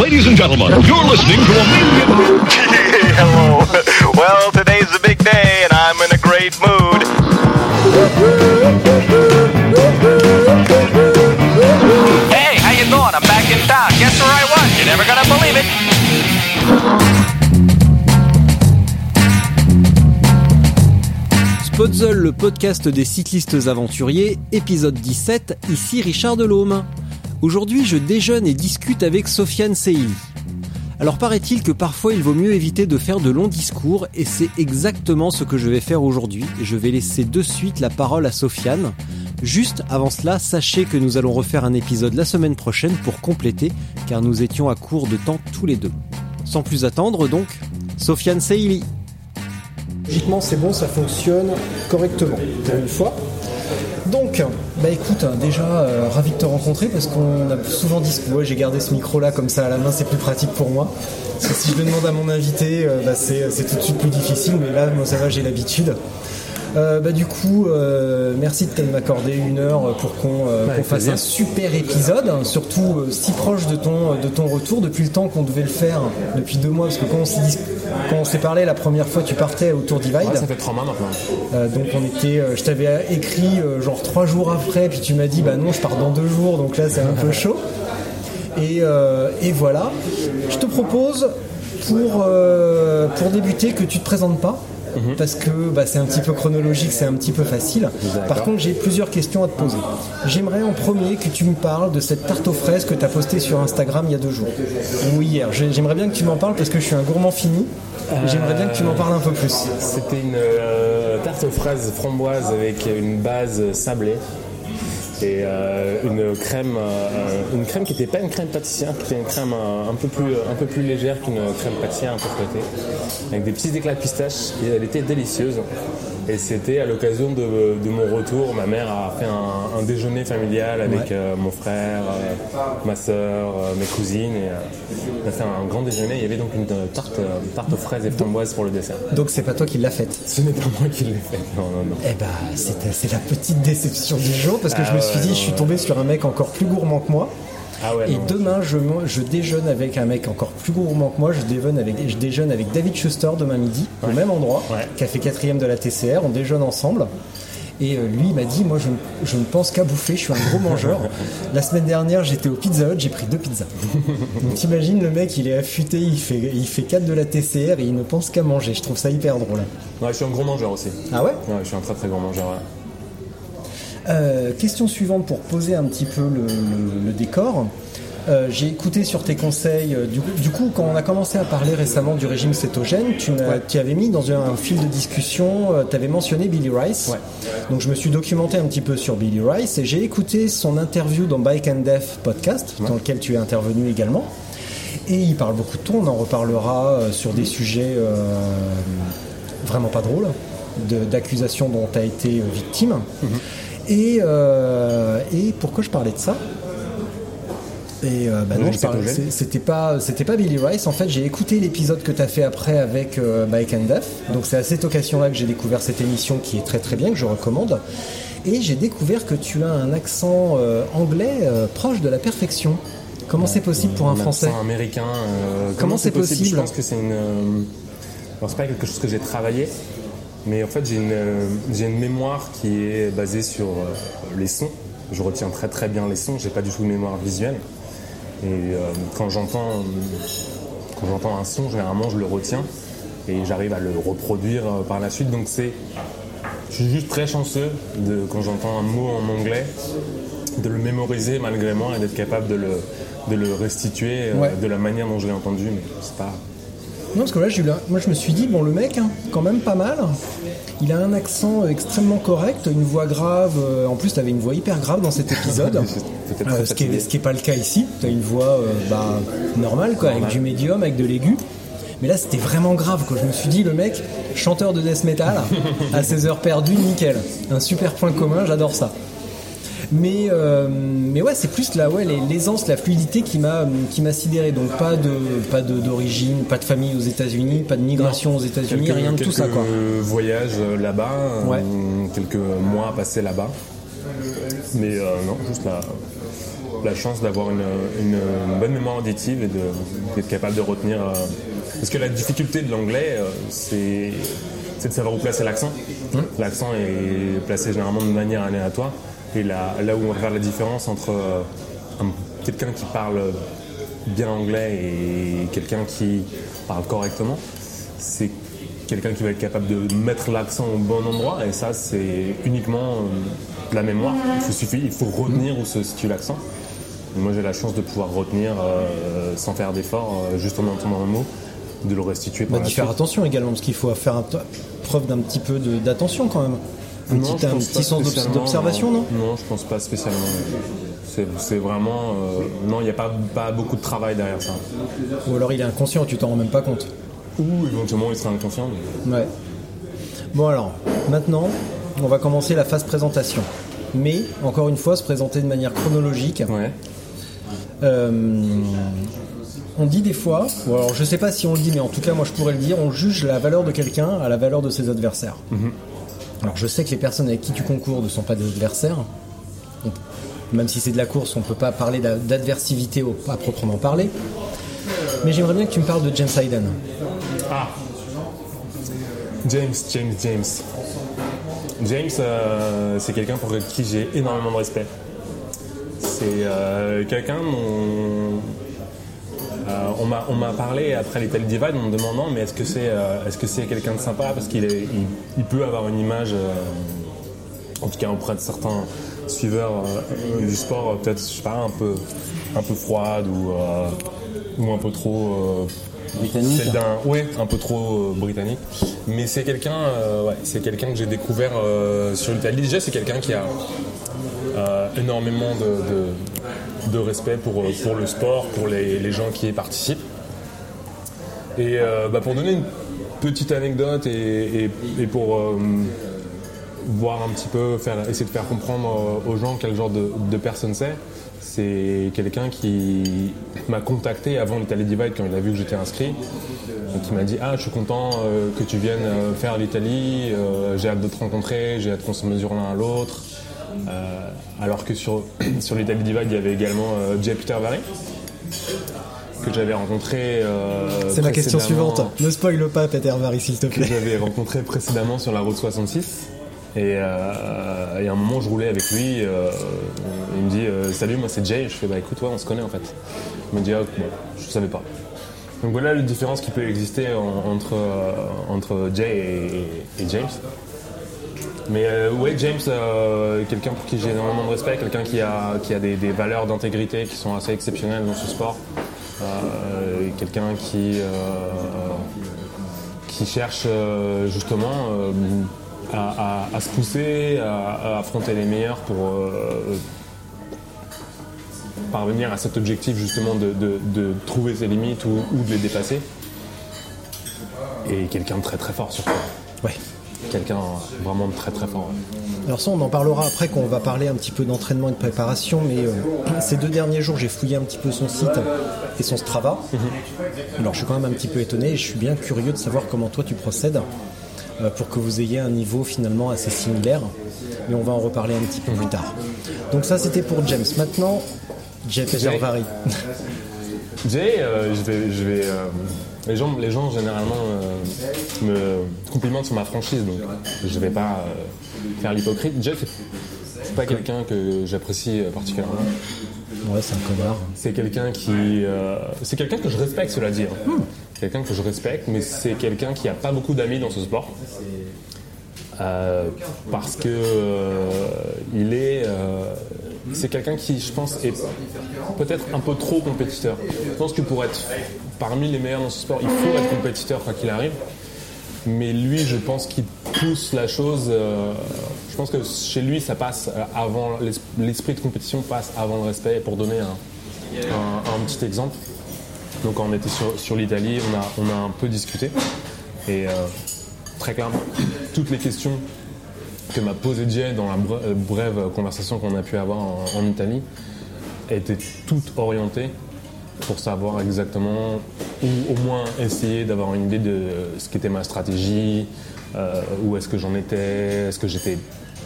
Ladies and gentlemen, you're listening to a million. Hello. Well, today's a big day, and I'm in a great mood. Hey, how you doing? I'm back in town. Guess where I was? You're never gonna believe it. Spotzel, le podcast des cyclistes aventuriers, épisode 17, ici Richard Delhomme. Aujourd'hui, je déjeune et discute avec Sofiane Seili. Alors paraît-il que parfois il vaut mieux éviter de faire de longs discours et c'est exactement ce que je vais faire aujourd'hui. Je vais laisser de suite la parole à Sofiane. Juste avant cela, sachez que nous allons refaire un épisode la semaine prochaine pour compléter car nous étions à court de temps tous les deux. Sans plus attendre donc, Sofiane Seili. Logiquement, c'est bon, ça fonctionne correctement, une fois. Donc, bah écoute, hein, déjà, euh, ravi de te rencontrer parce qu'on a souvent dit ouais, j'ai gardé ce micro-là comme ça à la main, c'est plus pratique pour moi. Parce que si je le demande à mon invité, euh, bah, c'est tout de suite plus difficile, mais là, moi, ça va, j'ai l'habitude. Euh, bah, du coup, euh, merci de m'accorder une heure pour qu'on euh, fasse un super épisode, hein, surtout euh, si proche de ton, de ton retour, depuis le temps qu'on devait le faire, depuis deux mois, parce que quand on s'est parlé la première fois, tu partais au Tour Divide. Ça fait trois mois maintenant. Donc on était, je t'avais écrit genre trois jours après, puis tu m'as dit bah non, je pars dans deux jours, donc là c'est un peu chaud. Et, et voilà, je te propose pour pour débuter que tu te présentes pas. Parce que bah, c'est un petit peu chronologique, c'est un petit peu facile. Par contre, j'ai plusieurs questions à te poser. J'aimerais en premier que tu me parles de cette tarte aux fraises que tu as postée sur Instagram il y a deux jours. Ou hier. J'ai- J'aimerais bien que tu m'en parles parce que je suis un gourmand fini. J'aimerais bien que tu m'en parles un peu plus. C'était une euh, tarte aux fraises framboise avec une base sablée et euh, une crème, euh, une crème qui n'était pas une crème pâtissière, qui était une crème euh, un peu plus, légère qu'une crème pâtissière un peu fouettée, avec des petits éclats de pistache. Et elle était délicieuse. Et c'était à l'occasion de, de mon retour. Ma mère a fait un, un déjeuner familial avec Ouais. euh, mon frère, euh, ma soeur, mes cousines. Et, euh, on a fait un grand déjeuner. Il y avait donc une tarte, euh, tarte aux fraises et framboises pour le dessert. Donc c'est pas toi qui l'as faite. Ce n'est pas moi qui l'ai fait. Non, non, non. Eh ben, c'était- c'est la petite déception du jour parce que je Ah me suis ouais, dit, non, je suis tombé sur un mec encore plus gourmand que moi. Ah ouais, Et non. demain, je, déjeune avec un mec encore plus gourmand que moi. Je déjeune avec, je déjeune avec David Schuster demain midi, au même endroit, Ouais. qui a fait quatrième de la TCR. On déjeune ensemble. Et euh, lui, il m'a dit, moi, je, ne- je ne pense qu'à bouffer. Je suis un gros mangeur. La semaine dernière, j'étais au Pizza Hut, j'ai pris deux pizzas. Donc t'imagines, le mec, il est affûté, il fait, il fait 4 de la TCR et il ne pense qu'à manger. Je trouve ça hyper drôle. Ouais, je suis un gros mangeur aussi. Ah ouais? Ouais, je suis un très très grand mangeur. ouais. Euh, question suivante pour poser un petit peu le, le- le décor. Euh, J'ai écouté sur tes conseils. euh, Du coup, du coup, quand on a commencé à parler récemment du régime cétogène, tu, avais mis dans un, un fil de discussion, tu avais mentionné Billy Rice. Ouais. Donc je me suis documenté un petit peu sur Billy Rice et j'ai écouté son interview dans Bike and Death podcast, dans lequel tu es intervenu également. Et il parle beaucoup de toi, on en reparlera euh, sur des sujets euh, vraiment pas drôles, d'accusations dont tu as été euh, victime. Euh, et pourquoi je parlais de ça? Et euh, bah non, c'était pas c'était pas Billy Rice. En fait, j'ai écouté l'épisode que tu as fait après avec euh, Bike and Death. Donc c'est à cette occasion-là que j'ai découvert cette émission qui est très très bien que je recommande. Et j'ai découvert que tu as un accent euh, anglais euh, proche de la perfection. Comment c'est possible pour un Un Français accent américain. euh, Comment c'est possible? Je pense que c'est une. euh, c'est pas quelque chose que j'ai travaillé, mais en fait j'ai une, euh, j'ai une mémoire qui est basée sur euh, les sons. Je retiens très très bien les sons. J'ai pas du tout de mémoire visuelle. Et euh, quand j'entends quand j'entends un son, généralement je le retiens et j'arrive à le reproduire par la suite. Donc c'est je suis juste très chanceux de, quand j'entends un mot en anglais, de le mémoriser malgré moi et d'être capable de le, de le restituer Ouais. de la manière dont je l'ai entendu. Mais c'est pas. Non, parce que là, eu moi je me suis dit, bon, le mec, hein, quand même pas mal. Il a un accent extrêmement correct, une voix grave. euh, en plus, tu avais une voix hyper grave dans cet épisode. Euh, ce, qui est, fatigué. ce qui est pas le cas ici. Tu as une voix euh, bah, normale, quoi, avec du médium, avec de l'aigu. Mais là, c'était vraiment grave. Quoi. Je me suis dit, le mec, chanteur de death metal, à ses heures perdues, nickel. Un super point commun, j'adore ça. Mais, euh, mais ouais, c'est plus la, ouais, l'aisance, la fluidité qui m'a qui m'a sidéré. Donc pas de pas de- d'origine, pas de famille aux États-Unis, pas de migration aux États-Unis, Quelques- rien de tout ça quoi. voyages euh, là-bas, euh, Ouais. quelques mois passés là-bas. Mais euh, non, juste la, la chance d'avoir une, une- une bonne mémoire auditive et de- d'être capable de retenir. euh, parce que la difficulté de l'anglais, euh, c'est c'est de savoir où placer l'accent. L'accent est placé généralement de manière aléatoire. Et là, là où on va faire la différence entre euh, un- quelqu'un qui parle bien anglais et quelqu'un qui parle correctement, c'est quelqu'un qui va être capable de mettre l'accent au bon endroit et ça c'est uniquement euh, de la mémoire. Il faut, suffit, il faut retenir où se situe l'accent. Moi j'ai la chance de pouvoir retenir euh, sans faire d'effort, euh, juste en entendant un mot, de le restituer par Bah, la faire attention également, parce qu'il faut faire preuve d'un petit peu d'attention quand même. Un Non, petit, je un pense petit pas sens d'observation, non Non, je pense pas spécialement. C'est vraiment. euh, non, il n'y a pas, pas beaucoup de travail derrière ça. Ou alors il est inconscient, tu t'en rends même pas compte. Ou éventuellement il sera inconscient. mais- Ouais. Bon alors, maintenant, on va commencer la phase présentation. Mais, encore une fois, se présenter de manière chronologique. Ouais. Euh, on dit des fois, ou alors je sais pas si on le dit, mais en tout cas moi je pourrais le dire, on juge la valeur de quelqu'un à la valeur de ses adversaires. Alors je sais que les personnes avec qui tu concours ne sont pas des adversaires. Même si c'est de la course, on peut pas parler d'a- d'adversivité à proprement parler. Mais j'aimerais bien que tu me parles de James Hayden. Ah James, James, James. James, euh, c'est quelqu'un pour qui j'ai énormément de respect. C'est euh, quelqu'un dont. Euh, on m'a parlé après l'Italie Divide en me demandant mais est-ce que c'est euh, est-ce que c'est quelqu'un de sympa? Parce qu'il est il, il peut avoir une image euh, en tout cas auprès de certains suiveurs du sport peut-être je sais pas un peu un peu froide ou ou un peu trop Britannique. d'un ouais un peu trop euh, britannique. Mais c'est quelqu'un euh, ouais, c'est quelqu'un que j'ai découvert euh, sur l'Italie. Déjà c'est quelqu'un qui a énormément de, de- de respect pour, euh, pour le sport, pour les, les gens qui y participent. Et euh, bah, pour donner une petite anecdote et, et- pour euh, voir un petit peu, faire, essayer de faire comprendre aux gens quel genre de, de personne c'est, c'est quelqu'un qui m'a contacté avant l'Italie Divide quand il a vu que j'étais inscrit. Et qui m'a dit Ah, je suis content que tu viennes faire l'Italie, j'ai hâte de te rencontrer, j'ai hâte qu'on se mesure l'un à l'autre. Euh, alors que sur, sur l'Italie Divide, il y avait également euh, Jay Peter Valley, que j'avais rencontré. euh, C'est ma question suivante. Ne spoil pas Peter Vary s'il te Que plaît. j'avais rencontré précédemment sur la route 66. Et, euh, et à un moment, je roulais avec lui. euh, il me dit euh, Salut, moi c'est Jay. Je fais Bah écoute, ouais, on se connaît en fait. Il me dit Ah, bon, je savais pas. Donc voilà la différence qui peut exister en- entre, entre Jay et, et James. Mais euh, ouais, James, euh, quelqu'un pour qui j'ai énormément de respect, quelqu'un qui a, qui a des, valeurs d'intégrité qui sont assez exceptionnelles dans ce sport. Euh, quelqu'un qui, euh, qui cherche justement à, se pousser, à, affronter les meilleurs pour parvenir à cet objectif justement de, de- trouver ses limites ou, ou de les dépasser. Et quelqu'un de très très fort surtout. Quelqu'un vraiment de très très fort. Alors ça, on en parlera après quand on va parler un petit peu d'entraînement et de préparation, mais euh, ces deux derniers jours, j'ai fouillé un petit peu son site et son Strava. Alors je suis quand même un petit peu étonné et je suis bien curieux de savoir comment toi tu procèdes euh, pour que vous ayez un niveau finalement assez similaire. Mais on va en reparler un petit peu plus tard. Donc ça, c'était pour James. Maintenant, Jeff Jay. Vary. Jay, euh, je vais, je vais, euh, les gens, les gens généralement euh, me complimentent sur ma franchise, donc je vais pas euh, faire l'hypocrite. Jay, c'est- pas quelqu'un que j'apprécie euh, particulièrement. Ouais, c'est un connard. C'est quelqu'un qui, euh, c'est quelqu'un que je respecte, cela dit. hein. Quelqu'un que je respecte, mais c'est quelqu'un qui a pas beaucoup d'amis dans ce sport. Parce que il est, c'est quelqu'un qui, je pense, est peut-être un peu trop compétiteur. Je pense que pour être parmi les meilleurs dans ce sport, il faut être compétiteur quoi qu'il arrive. Mais lui, je pense qu'il pousse la chose. euh, je pense que chez lui, ça passe euh, avant l'es- l'esprit de compétition passe avant le respect. Pour donner un, petit exemple, donc quand on était sur, sur l'Italie, on a, on a un peu discuté et euh, très clairement, toutes les questions que m'a posé Jay dans la euh, brève conversation qu'on a pu avoir en, Italie étaient toutes orientées pour savoir exactement ou au moins essayer d'avoir une idée de ce qu'était ma stratégie, euh, où est-ce que j'en étais, est-ce que j'étais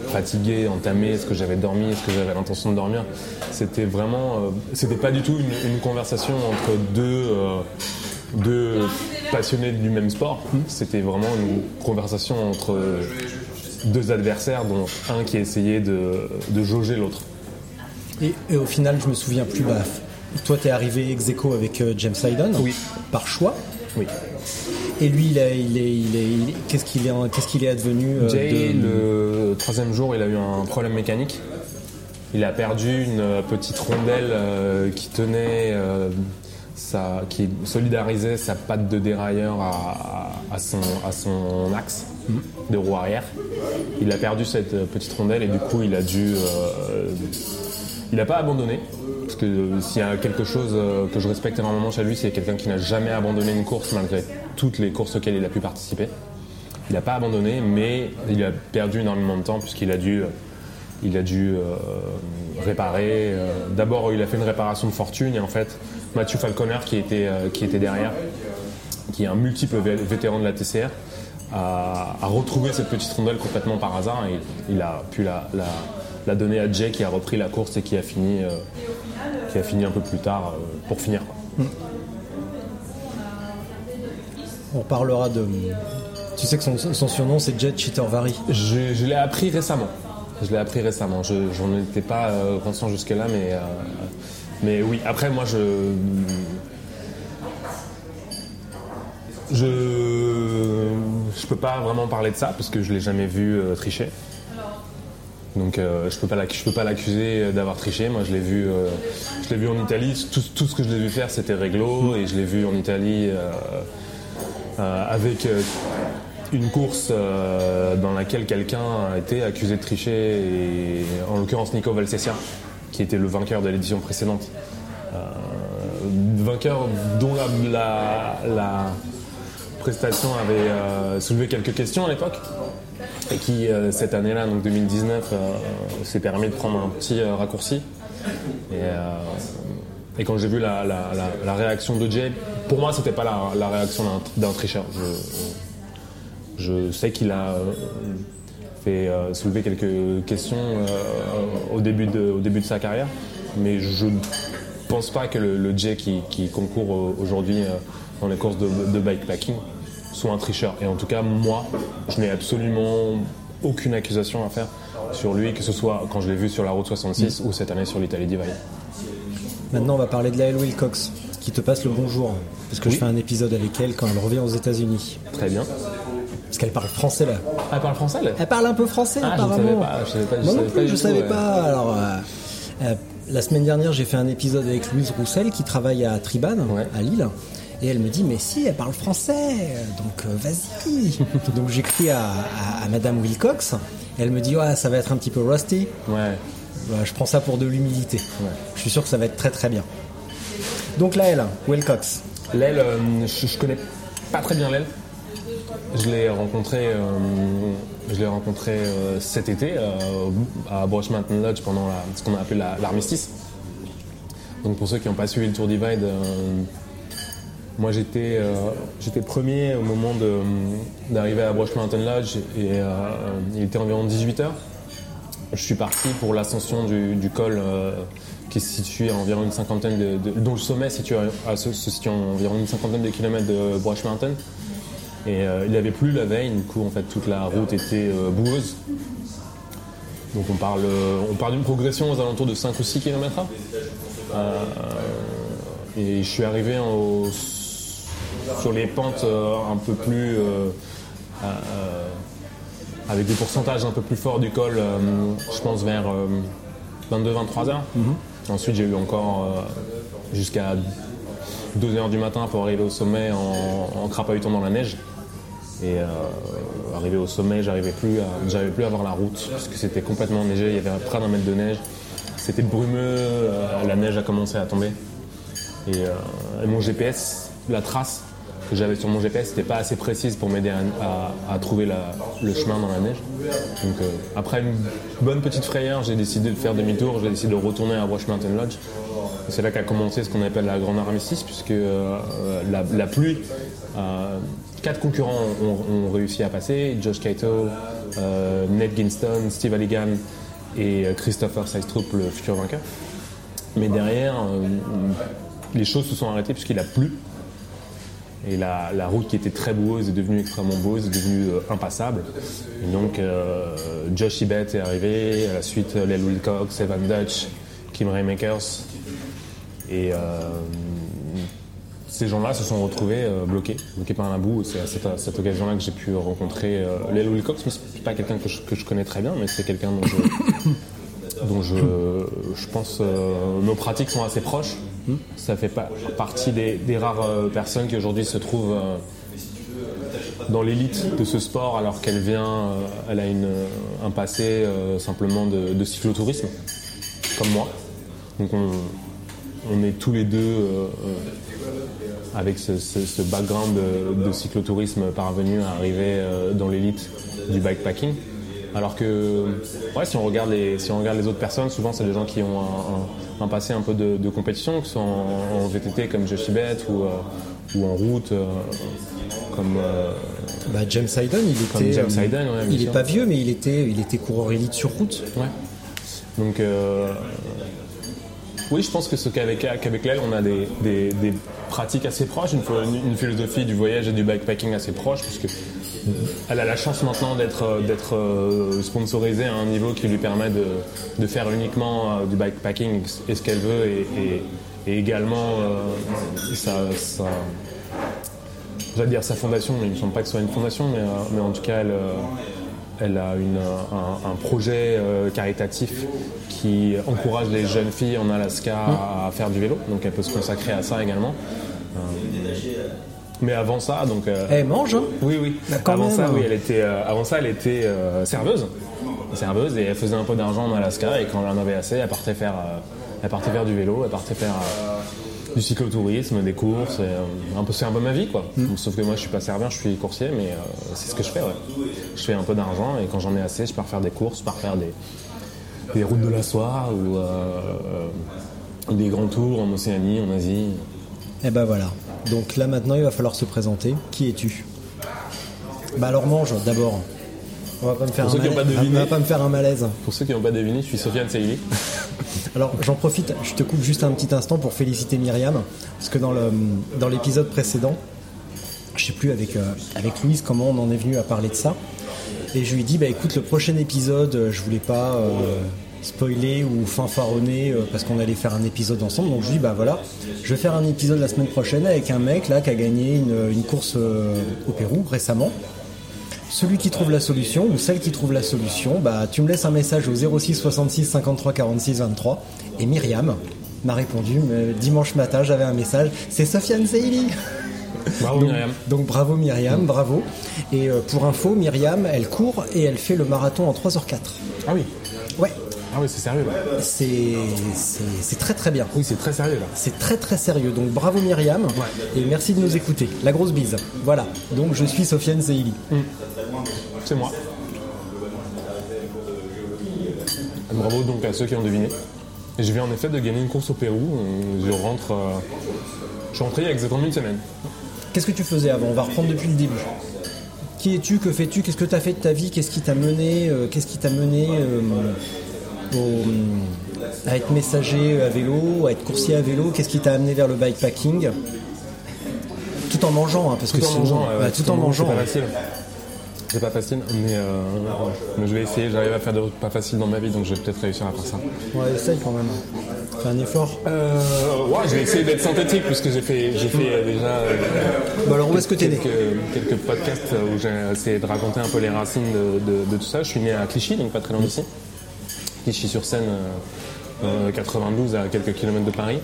fatigué, entamé, est-ce que j'avais dormi, est-ce que j'avais l'intention de dormir. C'était vraiment, euh, c'était pas du tout une, conversation entre deux, euh, deux passionnés du même sport. C'était vraiment une conversation entre deux adversaires, dont un qui essayait de, de jauger l'autre. Et, et au final, je me souviens plus. Bah, toi, t'es arrivé ex aequo avec euh, James Hayden, Oui. par choix. Oui. Et lui, il est, il est, il est, il est- qu'est-ce qu'il est, qu'est-ce qu'il est advenu euh, Jay, de- le troisième jour, il a eu un problème mécanique. Il a perdu une euh, petite rondelle euh, qui tenait, euh, sa, qui solidarisait sa patte de dérailleur à, à son, à son axe de roue arrière. Il a perdu cette euh, petite rondelle et du coup, il a dû. euh, il n'a pas abandonné. Parce que euh, s'il y a quelque chose que je respecte énormément chez lui, c'est quelqu'un qui n'a jamais abandonné une course malgré toutes les courses auxquelles il a pu participer. Il n'a pas abandonné, mais il a perdu énormément de temps puisqu'il a dû, il a dû réparer. D'abord, il a fait une réparation de fortune et en fait, Mathieu Falconer qui était, qui était derrière, qui est un multiple vé- vétéran de la TCR, a, a retrouvé cette petite rondelle complètement par hasard et il a pu la, la- la donner à Jay qui a repris la course et qui a fini, euh, qui a fini un peu plus tard euh, pour finir. quoi. On parlera de. Tu sais que son, son surnom c'est Jet Cheater Vary. Je, je l'ai appris récemment. Je l'ai appris récemment. Je j'en étais pas euh, conscient jusque-là, mais mais oui. Après, moi, je je je peux pas vraiment parler de ça parce que je l'ai jamais vu euh, tricher. Donc euh, je peux pas peux pas l'accuser d'avoir triché. Moi, je l'ai vu euh, je l'ai vu en Italie. Tout, ce que je l'ai vu faire, c'était réglo, et je l'ai vu en Italie. avec une course dans laquelle quelqu'un a été accusé de tricher, et en l'occurrence Nico Valsessia, qui était le vainqueur de l'édition précédente. Vainqueur dont la prestation avait euh, soulevé quelques questions à l'époque, et qui euh, cette année-là, donc 2019, euh, s'est permis de prendre un petit raccourci. Et, quand j'ai vu la, réaction de Jay, pour moi, c'était pas la, réaction d'un- tricheur. Je, sais qu'il a fait soulever quelques questions au, début de, sa carrière, mais je ne pense pas que le, Jay qui, concourt au- aujourd'hui dans les courses de bikepacking soit un tricheur. Et en tout cas, moi, je n'ai absolument aucune accusation à faire sur lui, que ce soit quand je l'ai vu sur la route 66 ou cette année sur l'Italie Divide. Maintenant, on va parler de Lael Wilcox, qui te passe le bonjour. Parce que je fais un épisode avec elle quand elle revient aux États-Unis. Très bien. Parce qu'elle parle français là. Elle parle français, elle Elle parle un peu français Ah, je ne apparemment. savais pas, je savais pas, je Moi non savais pas plus, je tout, savais ouais. pas. Alors, euh, euh, la semaine dernière, j'ai fait un épisode avec Louise Roussel qui travaille à Triban, Ouais. à Lille. Et elle me dit, mais si, elle parle français, donc euh, vas-y. donc j'écris à, à- à Madame Wilcox. Et elle me dit, ouais, ça va être un petit peu rusty. Ouais. Bah, je prends ça pour de l'humilité. Je suis sûr que ça va être très très bien. Donc là, elle, Wilcox. L'aile, euh, je, je connais pas très bien l'aile. Je l'ai rencontré, euh, je l'ai rencontré euh, cet été à Brush Mountain Lodge pendant la- ce qu'on a appelé la- l'armistice. Donc pour ceux qui n'ont pas suivi le Tour Divide, moi j'étais euh, j'étais premier au moment de- d'arriver à Brush Mountain Lodge et euh, il était environ 18h. Je suis parti pour l'ascension du, col euh, qui se situe à environ une cinquantaine de, dont le sommet à, à se, situe à environ une cinquantaine de kilomètres de Brush Mountain. Et euh, il avait plu la veille, du coup en fait toute la route était euh, boueuse. Donc on parle, euh, on parle d'une progression aux alentours de 5 ou 6 km et je suis arrivé au- sur les pentes euh, un peu plus euh, euh, avec des pourcentages un peu plus forts du col, euh, je pense vers, euh, 22-23 heures. Ensuite, j'ai eu encore euh, jusqu'à 2 heures du matin pour arriver au sommet en, en crapahutant dans la neige. Et arrivé au sommet, j'arrivais plus, à, plus à voir la route parce que c'était complètement neigé. Il y avait près d'un mètre de neige. C'était brumeux. la neige a commencé à tomber. Et, et mon GPS, la trace que j'avais sur mon GPS, n'était pas assez précise pour m'aider à, trouver le chemin dans la neige. Euh, après une bonne petite frayeur, j'ai décidé de faire demi-tour. J'ai décidé de retourner à Wash Mountain Lodge. C'est là qu'a commencé ce qu'on appelle la grande armistice, puisque euh, la, pluie, euh, quatre concurrents ont, réussi à passer. Josh Kaito, Ned Ginston, Steve Halligan et Christopher Seistrup, le futur vainqueur. Mais derrière, les choses se sont arrêtées puisqu'il a plu. Et la, route qui était très boueuse est devenue extrêmement boueuse, est devenue euh, impassable. Et donc euh, Josh Ibet est arrivé, à la suite euh, Lel Wilcox, Evan Dutch, Kim Raymakers. Et ces gens-là se sont retrouvés bloqués, bloqués par un bout. C'est à cette, occasion-là que j'ai pu rencontrer Lel Wilcox, mais c'est pas quelqu'un que je, que je connais très bien, mais c'est quelqu'un dont je, dont je, je pense nos pratiques sont assez proches. Ça fait pas partie des, rares euh, personnes qui aujourd'hui se trouvent euh, dans l'élite de ce sport alors qu'elle vient, euh, elle a un passé simplement de, cyclotourisme, comme moi. Donc on, est tous les deux avec ce, background de, cyclotourisme parvenu à arriver dans l'élite du bikepacking. Alors que, ouais, si on regarde les, si on regarde les autres personnes, souvent c'est des gens qui ont un- un passé un peu de, de compétition, que ce soit en, en VTT comme Josh Ibet ou, euh, ou en route euh, comme euh, Bah, James Hayden, il était. James euh, Hayden, ouais, bien il est sûr. pas vieux, mais il était, il était coureur élite sur route. Ouais. Donc, euh, oui, je pense que ce qu'avec qu'avec l'aile, on a des, des- des pratiques assez proches, une, une- philosophie du voyage et du bikepacking assez proche, puisque elle a la chance maintenant d'être euh, d'être euh, sponsorisée à un niveau qui lui permet de, de faire uniquement euh, du bikepacking et ce qu'elle veut, et, et- et également euh, ça, dire sa fondation, mais il ne me semble pas que ce soit une fondation, mais, euh, mais en tout cas, elle, euh, elle a une, un, un projet euh, caritatif qui encourage les jeunes filles en Alaska à, faire du vélo, donc elle peut se consacrer à ça également. Euh, mais avant ça, donc. euh, Eh, mange, hein oui, oui. Bah, quand avant même. ça, oui, elle était. euh, avant ça, elle était euh, serveuse, serveuse, et elle faisait un peu d'argent en Alaska. Et quand elle en avait assez, elle partait faire, elle partait faire du vélo, elle partait faire du cyclotourisme, des courses, et, un peu, c'est un peu ma vie, quoi. Mm. Sauf que moi, je suis pas serveur, je suis coursier, mais euh, c'est ce que je fais. Ouais. Je fais un peu d'argent, et quand j'en ai assez, je pars faire des courses, je pars faire des, des routes de la soie ou euh, des grands tours en Océanie, en Asie. Eh ben voilà. Donc là maintenant, il va falloir se présenter. Qui es-tu? Bah alors mange d'abord. On va pas me faire Pour un ceux qui ont malaise. pas deviné. On va pas me faire un malaise. Pour ceux qui n'ont pas deviné, je suis Sofiane Seili. Alors j'en profite, je te coupe juste un petit instant pour féliciter Myriam, parce que dans le dans l'épisode précédent, je sais plus avec euh, avec Louise comment on en est venu à parler de ça, et je lui ai dit bah écoute le prochain épisode, euh, je voulais pas euh, spoiler ou fanfaronner euh, parce qu'on allait faire un épisode ensemble, donc je lui dis bah voilà, je vais faire un épisode la semaine prochaine avec un mec là qui a gagné une, une course euh, au Pérou récemment. Celui qui trouve la solution ou celle qui trouve la solution, bah tu me laisses un message au 06 66 53 46 23 et Myriam m'a répondu dimanche matin, j'avais un message, c'est Sofiane Seili. Bravo Donc, Myriam. donc bravo Myriam, bravo. Et euh, pour info, Myriam, elle court et elle fait le marathon en 3h04. Ah oui. Ah oui, c'est sérieux là. c'est très très bien. Oui, c'est très sérieux là. C'est très très sérieux. Donc bravo Myriam et merci de nous écouter. La grosse bise. Voilà. Donc je suis Sofiane Seili. C'est moi. Bravo donc à ceux qui ont deviné. Et je viens en effet de gagner une course au Pérou. Je rentre. euh, Je suis rentré il y a exactement une semaine. Qu'est-ce que tu faisais avant? On va reprendre depuis le début. Qui es-tu? Que fais-tu? Qu'est-ce que tu as fait de ta vie? Qu'est-ce qui t'a mené euh, Qu'est-ce qui t'a mené euh, au- à être messager à vélo, à être coursier à vélo Qu'est-ce qui t'a amené vers le bikepacking Tout en mangeant, hein, parce Tout que en sinon- mangeant. bah, ouais, tout en mangeant. C'est pas facile. C'est pas facile, mais, euh, mais je vais essayer. J'arrive à faire des routes pas faciles dans ma vie, donc je vais peut-être réussir à faire ça. Ouais, essaye quand même. Fais un effort. Euh, ouais, je vais essayer d'être synthétique puisque j'ai fait, j'ai fait euh, déjà euh, Bah alors où est-ce que t'es né quelques, quelques podcasts où j'ai essayé de raconter un peu les racines de, de- de tout ça. Je suis né à Clichy, donc pas très loin d'ici. Clichy-sur-Seine, euh, 92 à quelques kilomètres de Paris.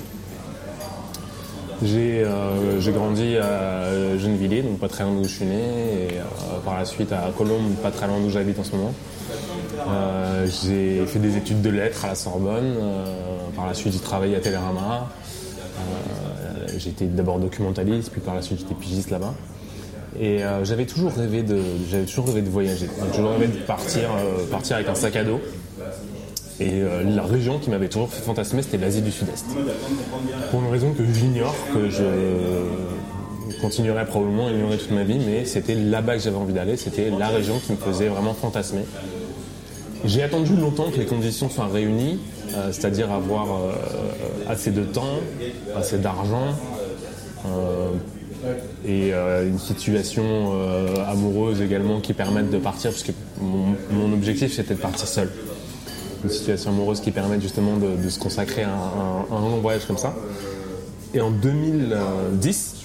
J'ai euh, j'ai grandi à Gennevilliers, donc pas très loin d'où je suis né, et euh, par la suite à Colombes, pas très loin d'où j'habite en ce moment. Euh, j'ai fait des études de lettres à la Sorbonne. euh, par la suite, j'ai travaillé à Télérama. Euh, été d'abord documentaliste, puis par la suite, j'étais pigiste là-bas. Et euh, j'avais toujours rêvé de, j'avais toujours rêvé de voyager. J'avais toujours rêvé de partir, euh, partir avec un sac à dos. Et euh, la région qui m'avait toujours fait fantasmer, c'était l'Asie du Sud-Est. Pour une raison que j'ignore, que je continuerai probablement à ignorer toute ma vie, mais c'était là-bas que j'avais envie d'aller. C'était la région qui me faisait vraiment fantasmer. J'ai attendu longtemps que les conditions soient réunies, euh, c'est-à-dire avoir euh, assez de temps, assez d'argent et une situation amoureuse également qui permette de partir, parce que mon, mon objectif c'était de partir seul. Une situation amoureuse qui permette justement de, de se consacrer à un, long voyage comme ça. Et en 2010,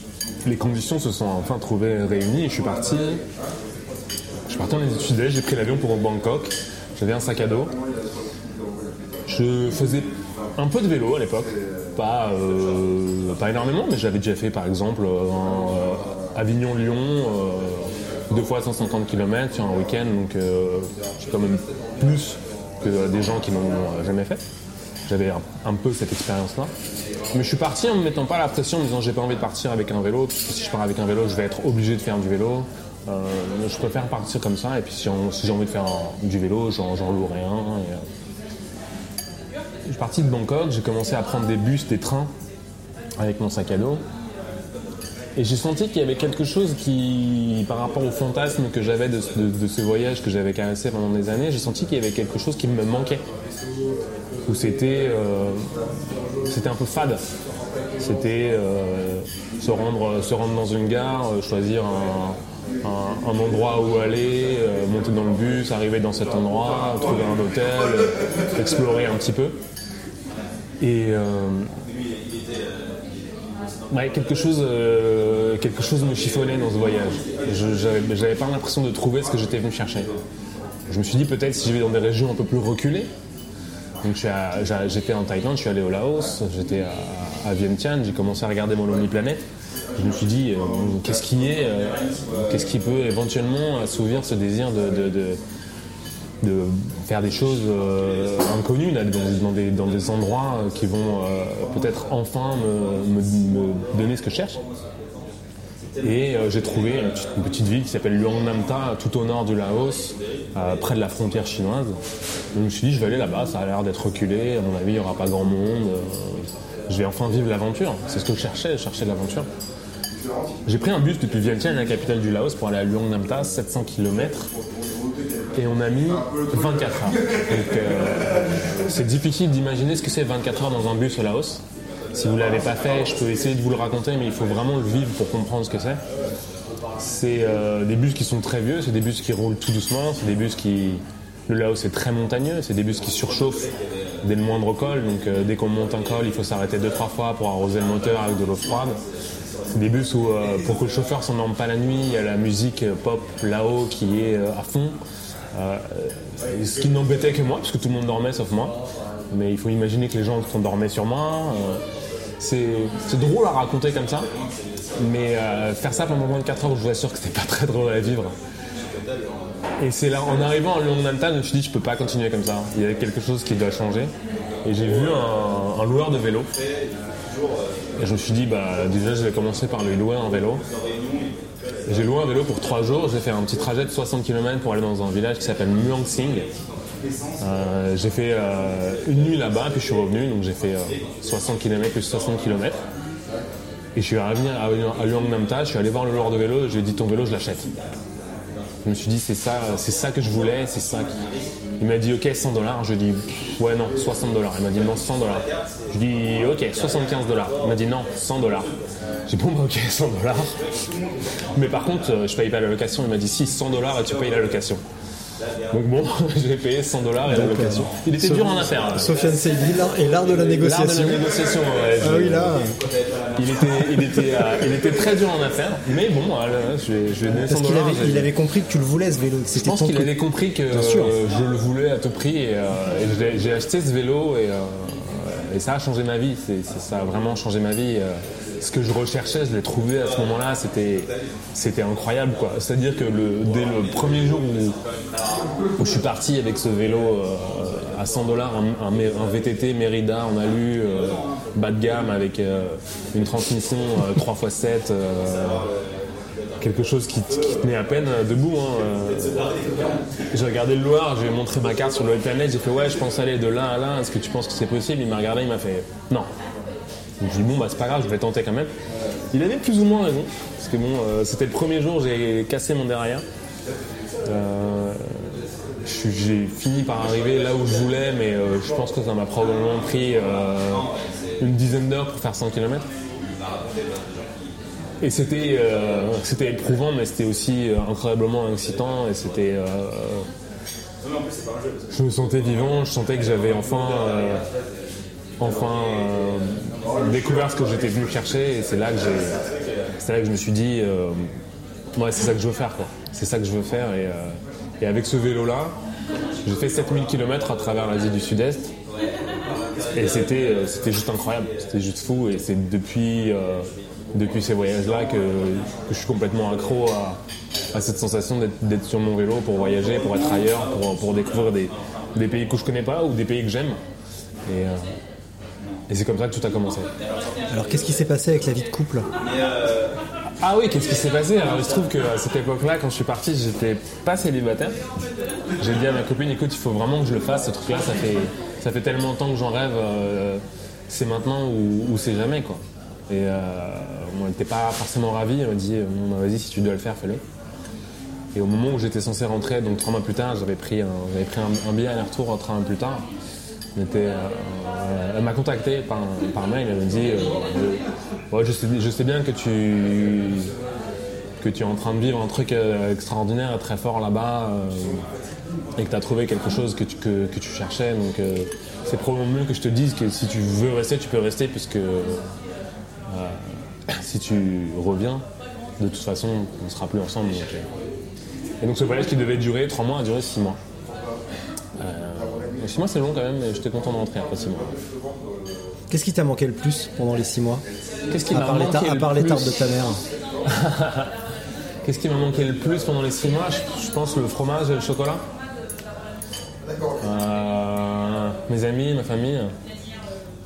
les conditions se sont enfin trouvées réunies et je suis parti je suis parti en Sud-Est, j'ai pris l'avion pour Bangkok. J'avais un sac à dos. Je faisais un peu de vélo à l'époque. Pas, euh, pas énormément, mais j'avais déjà fait par exemple euh, Avignon-Lyon, euh, deux fois 150 km sur un week-end. Donc j'ai quand même plus des gens qui n'ont euh, jamais fait. J'avais un, peu cette expérience-là. Mais je suis parti en me mettant pas la pression en me disant j'ai pas envie de partir avec un vélo, parce que si je pars avec un vélo, je vais être obligé de faire du vélo. Euh, je préfère partir comme ça, et puis si, j'ai envie de faire du vélo, j'en louerai un. euh. Je suis parti de Bangkok, j'ai commencé à prendre des bus, des trains avec mon sac à dos. Et j'ai senti qu'il y avait quelque chose qui, par rapport au fantasme que j'avais de, ce voyage que j'avais caressé pendant des années, j'ai senti qu'il y avait quelque chose qui me manquait. Où c'était euh, c'était un peu fade. C'était euh, se, rendre, se rendre dans une gare, euh, choisir un, endroit où aller, monter dans le bus, arriver dans cet endroit, trouver un hôtel, explorer un petit peu. Et quelque, chose, euh, quelque chose me chiffonnait dans ce voyage. J'avais pas l'impression de trouver ce que j'étais venu chercher. Je me suis dit peut-être si je vais dans des régions un peu plus reculées, donc j'étais en Thaïlande, je suis allé au Laos, j'étais à, à Vientiane, j'ai commencé à regarder mon omniplanète. Je me suis dit, euh, qu'est-ce qui est, euh, qu'est-ce qui peut éventuellement assouvir ce désir de- de faire des choses euh, inconnues, dans, des, endroits euh, qui vont euh, peut-être enfin me, donner ce que je cherche. Et j'ai trouvé une petite, ville qui s'appelle Luang-Namta, tout au nord du Laos, près de la frontière chinoise. Je me suis dit, je vais aller là-bas, ça a l'air d'être reculé, à mon avis, il n'y aura pas grand monde. je vais enfin vivre l'aventure. C'est ce que je cherchais, je cherchais l'aventure. J'ai pris un bus depuis Vientiane, la capitale du Laos, pour aller à Luang-Namta, 700 km. Et on a mis 24 heures. Donc euh, c'est difficile d'imaginer ce que c'est 24 heures dans un bus au Laos. Si vous ne l'avez pas fait, je peux essayer de vous le raconter, mais il faut vraiment le vivre pour comprendre ce que c'est. C'est euh, des bus qui sont très vieux, c'est des bus qui roulent tout doucement, c'est des bus qui... Le Laos est très montagneux, c'est des bus qui surchauffent dès le moindre col, donc euh, dès qu'on monte un col, il faut s'arrêter deux trois fois pour arroser le moteur avec de l'eau froide. C'est des bus où, pour que le chauffeur s'endorme pas la nuit, il y a la musique pop là-haut qui est à fond. Euh, ce qui n'embêtait que moi, parce que tout le monde dormait sauf moi. Mais il faut imaginer que les gens dormaient sur moi. Euh, c'est drôle à raconter comme ça, mais euh, faire ça pendant 24 heures, je vous assure que c'était pas très drôle à vivre. Et c'est là, en arrivant à Lyon-Namta, je me suis dit, je peux pas continuer comme ça. Il y a quelque chose qui doit changer. Et j'ai vu un, loueur de vélo. Et je me suis dit, bah, déjà, je vais commencer par lui louer un vélo. J'ai loué un vélo pour 3 jours. J'ai fait un petit trajet de 60 km pour aller dans un village qui s'appelle Muang Sing. Euh, j'ai fait euh, une nuit là-bas, puis je suis revenu. Donc j'ai fait euh, 60 km plus 60 km. Et je suis revenu à, à Luang Namta. Je suis allé voir le loueur de vélo. Je lui ai dit, ton vélo, je l'achète. Je me suis dit, c'est ça, c'est ça que je voulais, c'est ça. qui- Il m'a dit, ok, 100 dollars. Je lui ai dit, ouais, non, 60 dollars. Il m'a dit, non, 100 dollars. Je lui ai dit, ok, 75 dollars. Il m'a dit, non, 100 dollars. J'ai dit, bon, bah, ok, 100 dollars. Mais par contre, euh, je paye pas la location. Il m'a dit, si, 100 dollars et tu payes la location. Donc bon, j'ai payé 100 dollars et la location. euh, Il était dur en affaires. là. Sofiane Seydi et l'art de la L'art de négociation. la négociation, ouais. Ah oui, là. Il était, il, était, euh, il était très dur en affaires, mais bon, je vais, je vais donner 100 Parce qu'il dollars. avait, il avait compris que tu le voulais ce vélo. Je pense qu'il avait compris que euh, je le voulais à tout prix et, euh, j'ai acheté ce vélo et, euh, et ça a changé ma vie. Ça a vraiment changé ma vie. euh. Ce que je recherchais, je l'ai trouvé à ce moment-là. C'était, c'était incroyable, quoi. C'est-à-dire que le, dès le premier jour où, je suis parti avec ce vélo euh, à 100 dollars, un, VTT Merida en alu, euh, bas de gamme avec euh, une transmission euh, 3x7. quelque chose qui, tenait à peine debout. hein. J'ai regardé le Loir, j'ai montré ma carte sur le Planet, j'ai fait ouais, je pense aller de là à là, est-ce que tu penses que c'est possible? Il m'a regardé, il m'a fait non. Je dis bon bah c'est pas grave, je vais tenter quand même. Il avait plus ou moins raison, parce que bon, euh, c'était le premier jour, j'ai cassé mon derrière. Euh, j'ai fini par arriver là où je voulais, mais euh, je pense que ça m'a probablement pris une dizaine d'heures pour faire 100 km. Et c'était c'était éprouvant, mais c'était aussi incroyablement excitant. Et c'était. je me sentais vivant, je sentais que j'avais enfin. Enfin euh, découvert ce que j'étais venu chercher. Et c'est là que j'ai. C'est là que je me suis dit. euh, c'est ça que je veux faire, quoi. C'est ça que je veux faire. Et, euh, et avec ce vélo-là, j'ai fait 7000 km à travers l'Asie du Sud-Est. Et c'était c'était juste incroyable, c'était juste fou. Et c'est depuis, depuis ces voyages-là que, je suis complètement accro à, à cette sensation d'être- sur mon vélo pour voyager, pour être ailleurs, pour, pour découvrir des, des pays que je connais pas ou des pays que j'aime. Et c'est comme ça que tout a commencé. Alors qu'est-ce qui s'est passé avec la vie de couple Ah oui, qu'est-ce qui s'est passé? Alors il se trouve qu'à cette époque-là, quand je suis parti, j'étais pas célibataire. J'ai dit à ma copine, écoute, il faut vraiment que je le fasse, ce truc-là, ça fait, ça fait tellement de temps que j'en rêve, euh, c'est maintenant ou, ou c'est jamais, quoi. Et euh, moi, elle n'était pas forcément ravie, elle m'a dit, euh, Bon, bah, vas-y, si tu dois le faire, fais-le. Et au moment où j'étais censé rentrer, donc trois mois plus tard, j'avais pris un, j'avais pris un, un billet aller-retour trois mois plus tard. Euh, elle m'a contacté par, mail, elle m'a dit euh, je, sais, bien que tu, es en train de vivre un truc euh, extraordinaire et très fort là-bas et que tu as trouvé quelque chose que tu, cherchais. Donc c'est probablement mieux que je te dise que si tu veux rester, tu peux rester puisque si tu reviens, de toute façon, on ne sera plus ensemble. Et donc ce voyage qui devait durer trois mois a duré six mois. Euh, six mois c'est long quand même, mais j'étais content de rentrer après six mois. Qu'est-ce qui t'a manqué le plus pendant les six mois Qu'est-ce qui À m'a part les manqué tar- à le part les plus tartes de ta mère. Qu'est-ce qui m'a manqué le plus pendant les six mois je, je pense le fromage et le chocolat. Euh, mes amis, ma famille.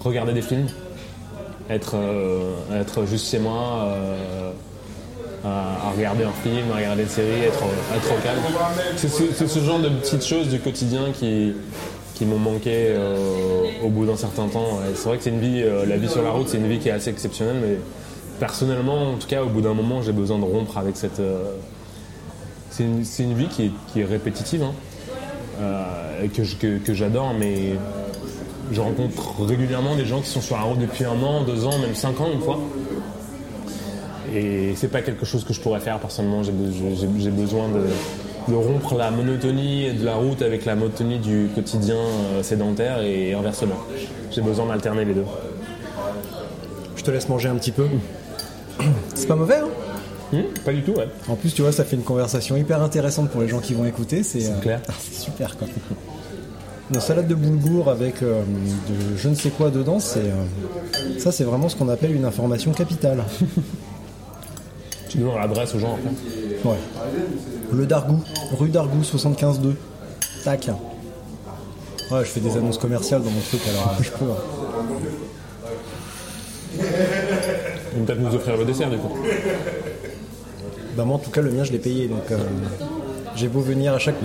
Regarder des films. Être, euh, être juste chez moi, euh, à, regarder un film, à regarder une série, être, être au calme. C'est ce, c'est ce genre de petites choses du quotidien qui, m'ont manqué euh, au bout d'un certain temps. C'est vrai que c'est une vie, euh, la vie sur la route, c'est une vie qui est assez exceptionnelle, mais personnellement, en tout cas, au bout d'un moment, j'ai besoin de rompre avec cette. euh, c'est une, vie qui est, répétitive, hein, que, que, j'adore, mais je rencontre régulièrement des gens qui sont sur la route depuis un an, deux ans, même cinq ans une fois. Et c'est pas quelque chose que je pourrais faire personnellement. J'ai besoin de, de rompre la monotonie de la route avec la monotonie du quotidien euh, sédentaire et inversement. J'ai besoin d'alterner les deux. Je te laisse manger un petit peu. C'est pas mauvais, hein? Hmm, pas du tout, ouais. En plus, tu vois, ça fait une conversation hyper intéressante pour les gens qui vont écouter. C'est euh, clair. ah, c'est super, quoi. Une salade de boulgour avec euh, de je ne sais quoi dedans, c'est ça, c'est vraiment ce qu'on appelle une information capitale. Tu donnes l'adresse aux gens après. Ouais. Le Dargou, rue Dargou 75-2. Tac. Ouais, je fais des annonces commerciales dans mon truc, alors euh, je peux. hein. Ils vont peut-être nous offrir le dessert du coup. Bah moi en tout cas le mien je l'ai payé donc euh, j'ai beau venir à chaque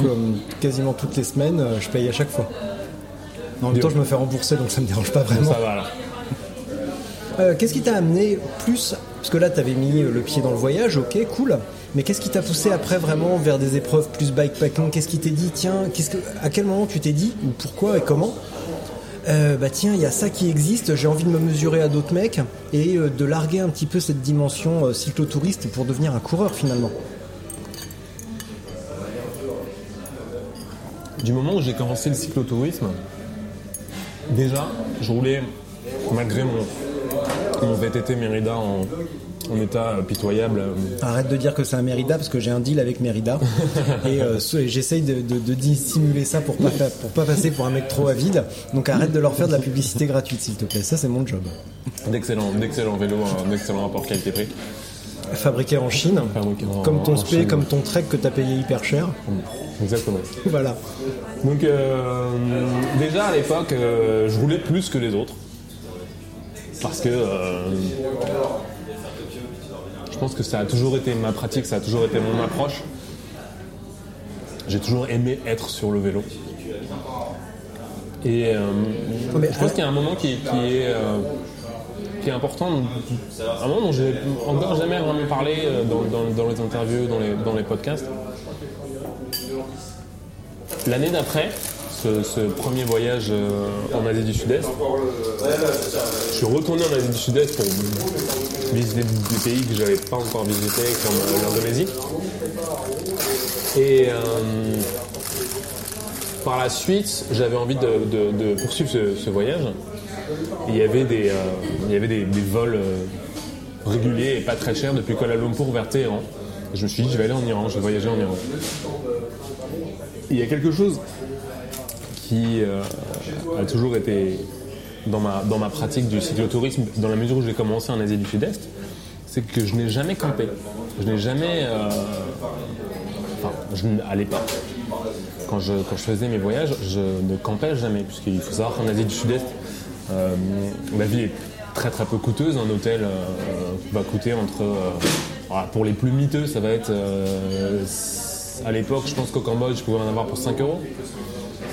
quasiment toutes les semaines, euh, je paye à chaque fois. En même temps je me fais rembourser donc ça me dérange pas vraiment. Ça va là. Euh, qu'est-ce qui t'a amené plus? Parce que là t'avais mis le pied dans le voyage, ok, cool. Mais qu'est-ce qui t'a poussé après vraiment vers des épreuves plus bikepacking? Qu'est-ce qui t'est dit Tiens, à quel moment tu t'es dit ou pourquoi et comment Euh, bah tiens, il y a ça qui existe, j'ai envie de me mesurer à d'autres mecs et euh, de larguer un petit peu cette dimension euh, cyclotouriste pour devenir un coureur finalement? du moment où j'ai commencé le cyclotourisme, déjà, je roulais, malgré mon, mon VTT Mérida en, en état pitoyable. Arrête de dire que c'est un Mérida parce que j'ai un deal avec Mérida et, euh, et j'essaye de, de- de dissimuler ça pour pas fa- pour pas passer pour un mec trop avide. Donc arrête de leur faire de la publicité gratuite s'il te plaît. Ça c'est mon job. D'excellents d'excellents vélos, un excellent rapport qualité-prix. Fabriqué en Chine, Fabriqué en- comme ton spé, comme ton trek que t'as payé hyper cher. Exactement. Voilà. Donc euh, déjà à l'époque, euh, je roulais plus que les autres. Parce que euh, je pense que ça a toujours été ma pratique, ça a toujours été mon approche. J'ai toujours aimé être sur le vélo. Et euh, je pense qu'il y a un moment qui, qui est, euh, qui est important, un moment dont j'ai encore jamais vraiment parlé euh, dans, dans- dans les interviews, dans les, dans les podcasts. L'année d'après, ce, premier voyage euh, en Asie du Sud-Est, je suis retourné en Asie du Sud-Est pour visiter des pays que je n'avais pas encore visités, comme euh, l'Indonésie. Et euh, par la suite, j'avais envie de, poursuivre ce, voyage. Il y avait des, il y avait des, des vols réguliers et pas très chers depuis Kuala Lumpur vers Téhéran. Et je me suis dit, je vais aller en Iran, je vais voyager en Iran. Il y a quelque chose qui euh, a toujours été dans ma, dans ma pratique du cyclotourisme, dans la mesure où j'ai commencé en Asie du Sud-Est, c'est que je n'ai jamais campé. Je n'ai jamais. euh, enfin, je à l'époque, quand je, quand je faisais mes voyages, je ne campais jamais, puisqu'il faut savoir qu'en Asie du Sud-Est, euh, la vie est très très peu coûteuse. Un hôtel va coûter entre. voilà, pour les plus miteux, ça va être. à l'époque, je pense qu'au Cambodge, je pouvais en avoir pour 5 euros.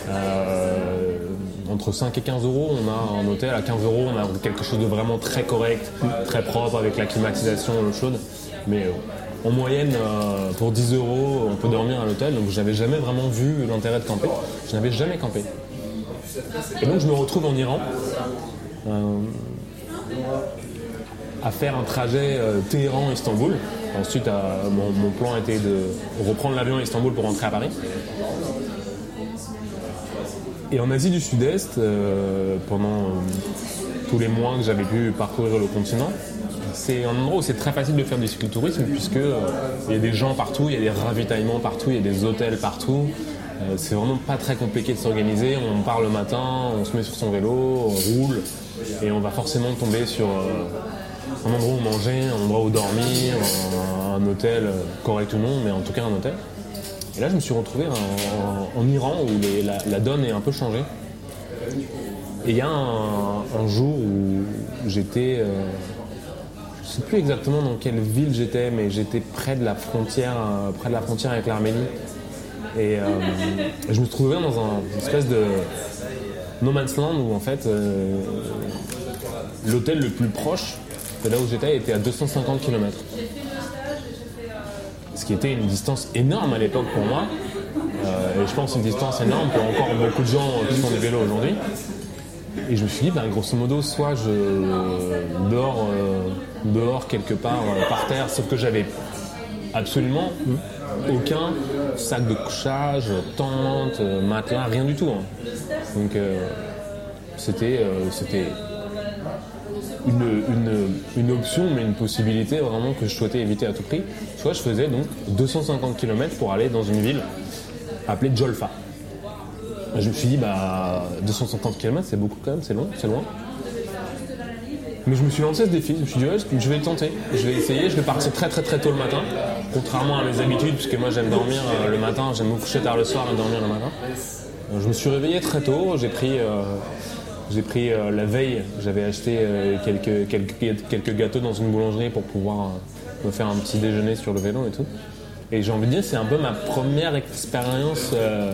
Euh, entre 5 et 15 euros, on a un hôtel. À 15 euros, on a quelque chose de vraiment très correct, très propre, avec la climatisation, chaude. Mais euh, en moyenne, euh, pour 10 euros, on peut dormir à l'hôtel. Donc j'avais jamais vraiment vu l'intérêt de camper. Je n'avais jamais campé. Et donc je me retrouve en Iran. à faire un trajet Téhéran-Istanbul. Ensuite, mon plan était de reprendre l'avion à Istanbul pour rentrer à Paris. Et en Asie du Sud-Est, euh, pendant euh, tous les mois que j'avais pu parcourir le continent, c'est un endroit où c'est très facile de faire du cyclotourisme puisque euh, il y a des gens partout, il y a des ravitaillements partout, il y a des hôtels partout. C'est vraiment pas très compliqué de s'organiser. On part le matin, on se met sur son vélo, on roule et on va forcément tomber sur un endroit où manger, un endroit où dormir, un, hôtel correct ou non, mais en tout cas un hôtel. Et là, je me suis retrouvé en, Iran où la, donne est un peu changée. Et il y a un, un jour où j'étais, euh, je sais plus exactement dans quelle ville j'étais, mais j'étais près de la frontière, euh, près de la frontière avec l'Arménie. Et euh, je me trouvais dans un une espèce de no man's land où en fait euh, l'hôtel le plus proche de là où j'étais était à 250 km. Ce qui était une distance énorme à l'époque pour moi. Euh, et je pense une distance énorme pour encore beaucoup de gens qui font du vélo aujourd'hui. Et je me suis dit, ben, grosso modo, soit je dors euh, dehors quelque part euh, par terre, sauf que j'avais absolument aucun sac de couchage, tente, matelas, rien du tout. hein. Donc c'était c'était une, une- option, mais une possibilité vraiment que je souhaitais éviter à tout prix. Soit je faisais donc 250 km pour aller dans une ville appelée Jolfa. Je me suis dit, bah, 250 km, c'est beaucoup quand même, c'est long, c'est loin. Mais je me suis lancé ce défi, je me suis dit, ouais, je vais le tenter, je vais essayer, je vais partir très très très tôt le matin, contrairement à mes habitudes, puisque moi j'aime dormir euh, le matin, j'aime me coucher tard le soir et dormir le matin. Euh, Je me suis réveillé très tôt, j'ai pris, euh, j'ai pris euh, la veille, j'avais acheté euh, quelques, quelques, quelques gâteaux dans une boulangerie pour pouvoir euh, me faire un petit déjeuner sur le vélo et tout. Et j'ai envie de dire, c'est un peu ma première expérience euh,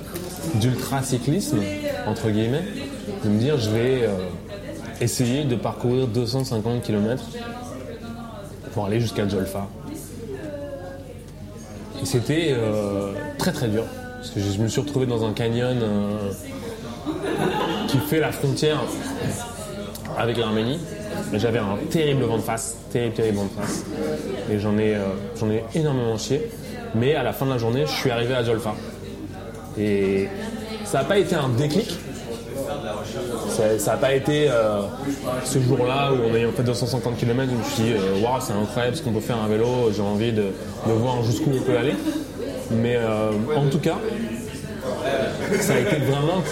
d'ultra-cyclisme, entre guillemets, de me dire, je vais essayer de parcourir 250 km pour aller jusqu'à Jolfa. Et c'était très très dur, parce que je me suis retrouvé dans un canyon qui fait la frontière avec l'Arménie. J'avais un terrible vent de face, terrible, terrible vent de face. Et j'en ai, euh, ai énormément chié. Mais à la fin de la journée, je suis arrivé à Jolfa. Et ça n'a pas été un déclic. Ça n'a pas été euh, ce jour-là où on a fait 250 km, je me suis dit, euh, waouh, c'est incroyable ce qu'on peut faire à vélo, j'ai envie de, voir jusqu'où on peut aller. Mais en tout cas, ça a été vraiment,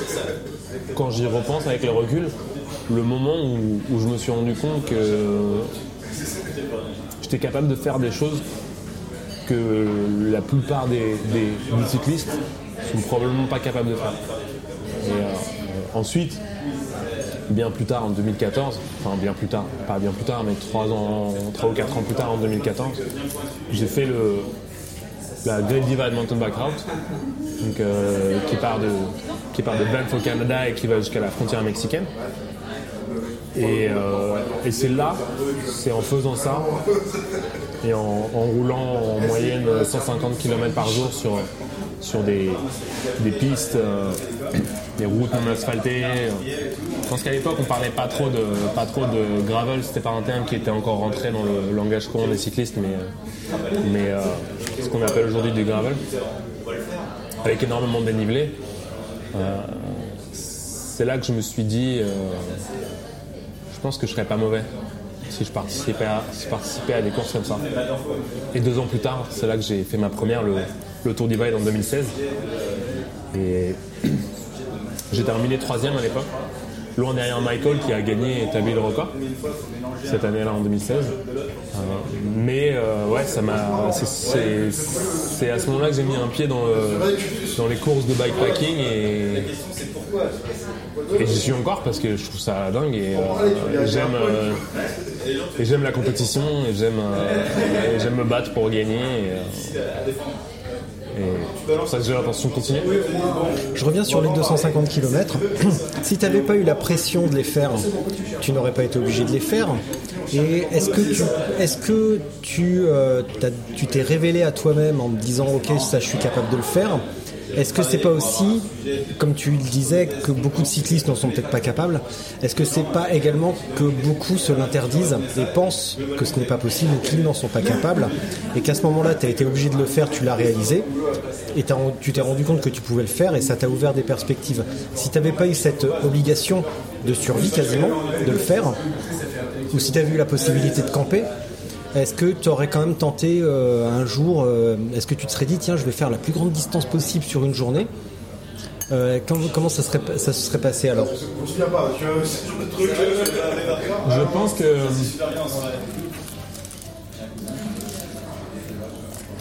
quand j'y repense avec le recul, le moment où, je me suis rendu compte que j'étais capable de faire des choses que la plupart des, des- des cyclistes sont probablement pas capables de faire. Et euh, ensuite, bien plus tard en 2014, enfin bien plus tard, pas bien plus tard, mais 3 ans, 3 ou 4 ans plus tard en 2014, j'ai fait le, la Great Divide Mountain Bike Route, donc, euh, qui, part de, qui de Banff au Canada et qui va jusqu'à la frontière mexicaine. Et, euh, et c'est là, c'est en faisant ça et en, en roulant en moyenne 150 km par jour sur, sur des, des pistes, euh, des routes non asphaltées. Je pense qu'à l'époque on parlait pas trop de pas trop de gravel, c'était pas un terme qui était encore rentré dans le langage courant des cyclistes, mais, mais euh, ce qu'on appelle aujourd'hui du gravel, avec énormément de dénivelé. Euh, c'est là que je me suis dit, euh, je pense que je serais pas mauvais si je participais à, si je participais à des courses comme ça. Et deux ans plus tard, c'est là que j'ai fait ma première, le, le Tour Divide en 2016. Et j'ai terminé troisième à l'époque, loin derrière Michael qui a gagné et établi le record cette année-là en 2016. Euh, mais euh, ouais, ça m'a. c'est- à ce moment-là que j'ai mis un pied dans, dans les courses de bikepacking et, j'y suis encore parce que je trouve ça dingue et euh, j'aime et j'aime la compétition et j'aime j'aime me battre pour gagner. Et c'est pour ça que j'ai l'intention de continuer. Je reviens sur les 250 km. si tu n'avais pas eu la pression de les faire, tu n'aurais pas été obligé de les faire. Et est-ce que tu, est-ce que tu, euh, tu t'es révélé à toi-même en te disant ok ça je suis capable de le faire? Est-ce que c'est pas aussi, comme tu le disais, que beaucoup de cyclistes n'en sont peut-être pas capables Est-ce que c'est pas également que beaucoup se l'interdisent et pensent que ce n'est pas possible ou qu'ils n'en sont pas capables et qu'à ce moment-là tu as été obligé de le faire, tu l'as réalisé et tu t'es rendu compte que tu pouvais le faire et ça t'a ouvert des perspectives. Si tu n'avais pas eu cette obligation de survie quasiment de le faire, ou si tu avais eu la possibilité de camper, est-ce que tu aurais quand même tenté euh, un jour, euh, est-ce que tu te serais dit tiens je vais faire la plus grande distance possible sur une journée Euh, comment ça, serait, se serait passé alors? Je pense que.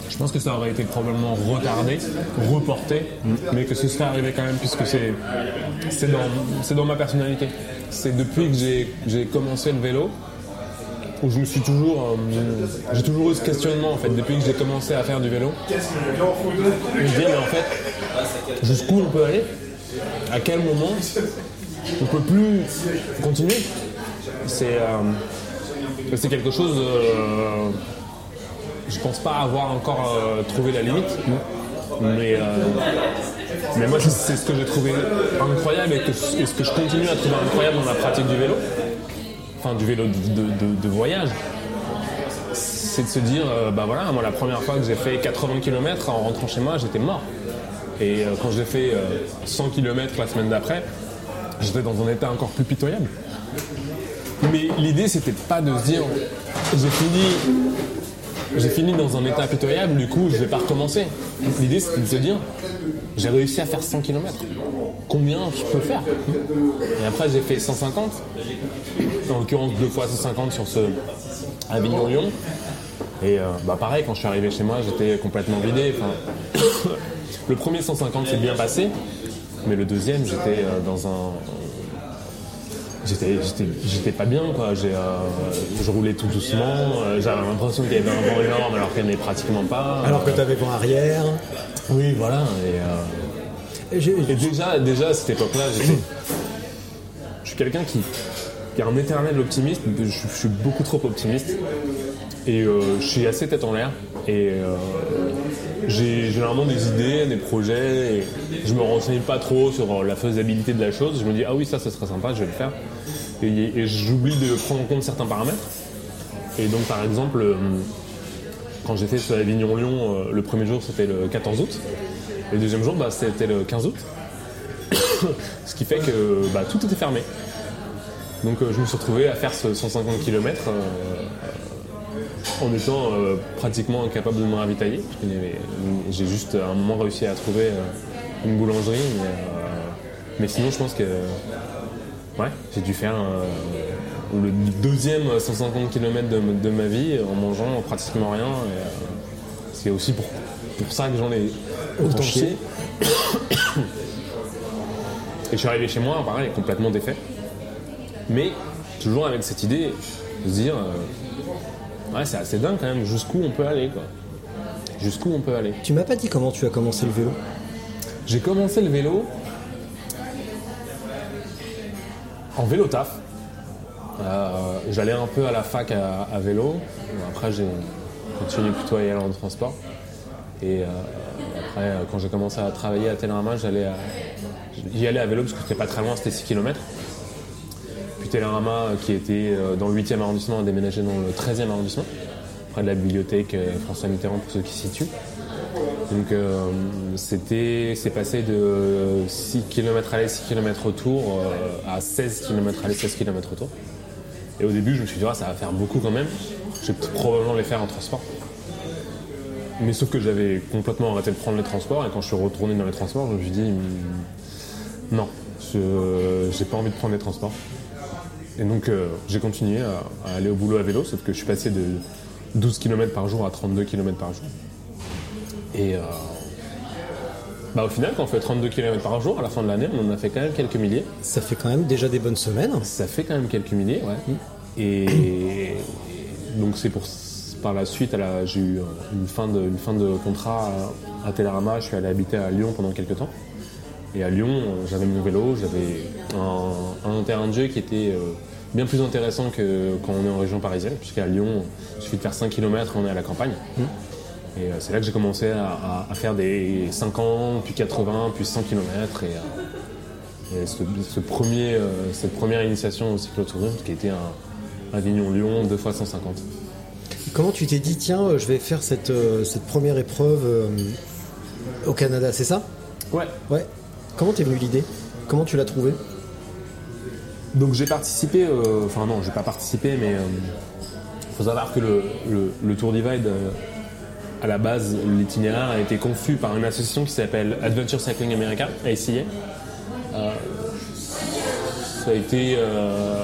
Je pense que ça aurait été probablement retardé, reporté, mais que ce serait arrivé quand même, puisque c'est dans, ma personnalité. C'est depuis que j'ai commencé le vélo, où je me suis toujours. euh, j'ai toujours eu ce questionnement en fait, depuis que j'ai commencé à faire du vélo. Je me dire, mais en fait, jusqu'où on peut aller? À quel moment? On peut plus continuer? C'est euh, quelque chose euh, je pense pas avoir encore euh, trouvé la limite mais mais moi c'est- ce que j'ai trouvé incroyable et, et ce que je continue à trouver incroyable dans la pratique du vélo enfin du vélo de, voyage c'est de se dire euh, bah voilà moi la première fois que j'ai fait 80 km en rentrant chez moi j'étais mort et euh, quand j'ai fait euh, 100 km la semaine d'après j'étais dans un état encore plus pitoyable mais l'idée, c'était pas de se dire, j'ai fini, j'ai fini dans un état pitoyable, du coup, je vais pas recommencer. L'idée, c'était de se dire, j'ai réussi à faire 100 km. Combien je peux faire? Et après, j'ai fait 150. En l'occurrence, deux fois 150 sur ce Avignon-Lyon. Et euh, bah pareil, quand je suis arrivé chez moi, j'étais complètement vidé. Enfin, le premier 150 s'est bien passé, mais le deuxième, j'étais euh, dans un, J'étais, j'étais, j'étais pas bien quoi. J'ai, euh, je roulais tout doucement. j'avais l'impression qu'il y avait un vent énorme alors qu'il n'y en avait pratiquement pas. Alors que Euh, tu avais vent arrière. oui, voilà. Et, et déjà, déjà à cette époque-là, j'étais- je suis quelqu'un qui, qui est un éternel optimiste. Je, je suis beaucoup trop optimiste. Et euh, je suis assez tête en l'air. Et euh, j'ai généralement des idées, des projets. Et je me renseigne pas trop sur la faisabilité de la chose. Je me dis, ah oui, ça, ça serait sympa, je vais le faire. Et, j'oublie de prendre en compte certains paramètres. Et donc, par exemple, euh, quand j'ai fait ce Avignon-Lyon, euh, le premier jour, c'était le 14 août. Et le deuxième jour, bah, c'était le 15 août. Ce qui fait que bah, tout était fermé. Donc euh, je me suis retrouvé à faire ce 150 km en étant euh, pratiquement incapable de me ravitailler. J'ai juste à un moment réussi à trouver euh, une boulangerie. Mais, euh, mais sinon je pense que ouais, j'ai dû faire euh, le deuxième 150 km de, de ma vie en mangeant pratiquement rien. euh, c'est aussi pour, pour ça que j'en ai autant chié. Et je suis arrivé chez moi, pareil, complètement défait. Mais toujours avec cette idée de se dire, euh, ouais, c'est assez dingue quand même, jusqu'où on peut aller, quoi. Jusqu'où on peut aller. Tu m'as pas dit comment tu as commencé le vélo J'ai commencé le vélo en vélo taf. Euh, J'allais un peu à la fac à, à vélo. Après, j'ai continué plutôt à y aller en transport. Et euh, après, quand j'ai commencé à travailler à Télérama, j'allais allais à vélo parce que c'était pas très loin, c'était 6 km. Télérama, euh, qui était euh, dans le 8e arrondissement, a déménagé dans le 13e arrondissement, près de la bibliothèque euh, François Mitterrand pour ceux qui s'y situent. Donc c'était, c'est passé de 6 km aller, 6 km retour à 16 km aller, 16 km retour. Et au début, je me suis dit, Ah, ça va faire beaucoup quand même. Je vais probablement les faire en transport. Mais sauf que j'avais complètement arrêté de prendre les transports et quand je suis retourné dans les transports, je me suis dit, Hmm, non, je j'ai pas envie de prendre les transports. Et donc euh, j'ai continué à, à aller au boulot à vélo, sauf que je suis passé de 12 km par jour à 32 km par jour. Et euh, bah, au final, quand on fait 32 km par jour, à la fin de l'année, on en a fait quand même quelques milliers. Ça fait quand même déjà des bonnes semaines. Ça fait quand même quelques milliers, ouais. Et donc c'est pour par la suite, j'ai eu une fin de, une fin de contrat à, à Télérama. Je suis allé habiter à Lyon pendant quelques temps. Et à Lyon, euh, j'avais mon vélo, j'avais un, un terrain de jeu qui était euh, bien plus intéressant que quand on est en région parisienne, puisqu'à Lyon, il suffit de faire 5 km et on est à la campagne. Et euh, c'est là que j'ai commencé à, faire des 50, puis 80, puis 100 km. Et, et ce, ce premier, cette première initiation au cyclotourisme qui était un Avignon-Lyon, 2 fois 150. Comment tu t'es dit, tiens, je vais faire cette, cette première épreuve au Canada, c'est ça? Ouais. Ouais. Comment t'es venue l'idée? Comment tu l'as trouvée Donc j'ai participé, euh, enfin non, j'ai pas participé, mais il faut savoir que le, le- Tour Divide, euh, à la base, l'itinéraire a été conçu par une association qui s'appelle Adventure Cycling America, ACA. Euh, ça a été euh,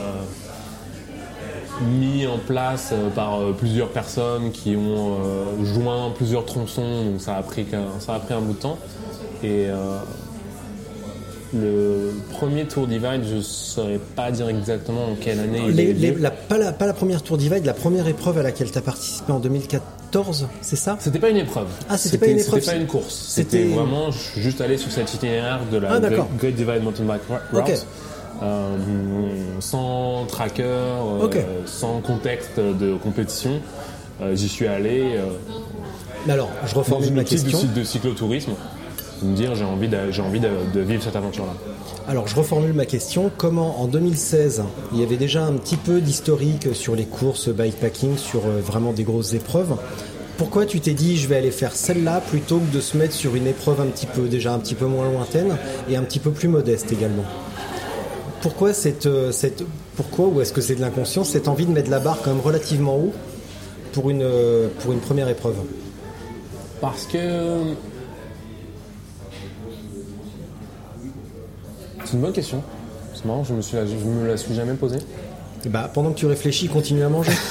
mis en place euh, par euh, plusieurs personnes qui ont euh, joint plusieurs tronçons, donc ça a pris, ça a pris un bout de temps. Et euh, le premier Tour Divide, je ne saurais pas dire exactement en quelle année il Les- a eu les- lieu. la, pas, la, pas la première Tour Divide, la première épreuve à laquelle tu as participé en 2014, c'est ça? C'était pas une épreuve. Ah, c'était pas une épreuve, C'était pas une course. c'était- vraiment juste aller sur cet itinéraire de la Ah. Great Divide Mountain Bike Route. Euh, sans tracker, euh, sans contexte de compétition. Euh, J'y suis allé Mais alors, je reformule ma question. de cyclotourisme. De me dire j'ai envie, de, j'ai envie de, de vivre cette aventure-là. Alors, je reformule ma question. Comment, en 2016, il y avait déjà un petit peu d'historique sur les courses bikepacking, sur euh, vraiment des grosses épreuves Pourquoi tu t'es dit, je vais aller faire celle-là plutôt que de se mettre sur une épreuve un petit peu, déjà un petit peu moins lointaine et un petit peu plus modeste également? Pourquoi cette, euh, cette, pourquoi, ou est-ce que c'est de l'inconscience, cette envie de mettre la barre quand même relativement haut pour une, euh, pour une première épreuve? Parce que. C'est une bonne question. C'est marrant, je me, suis, je me la suis jamais posée. Eh bah, pendant que tu réfléchis, continue à manger.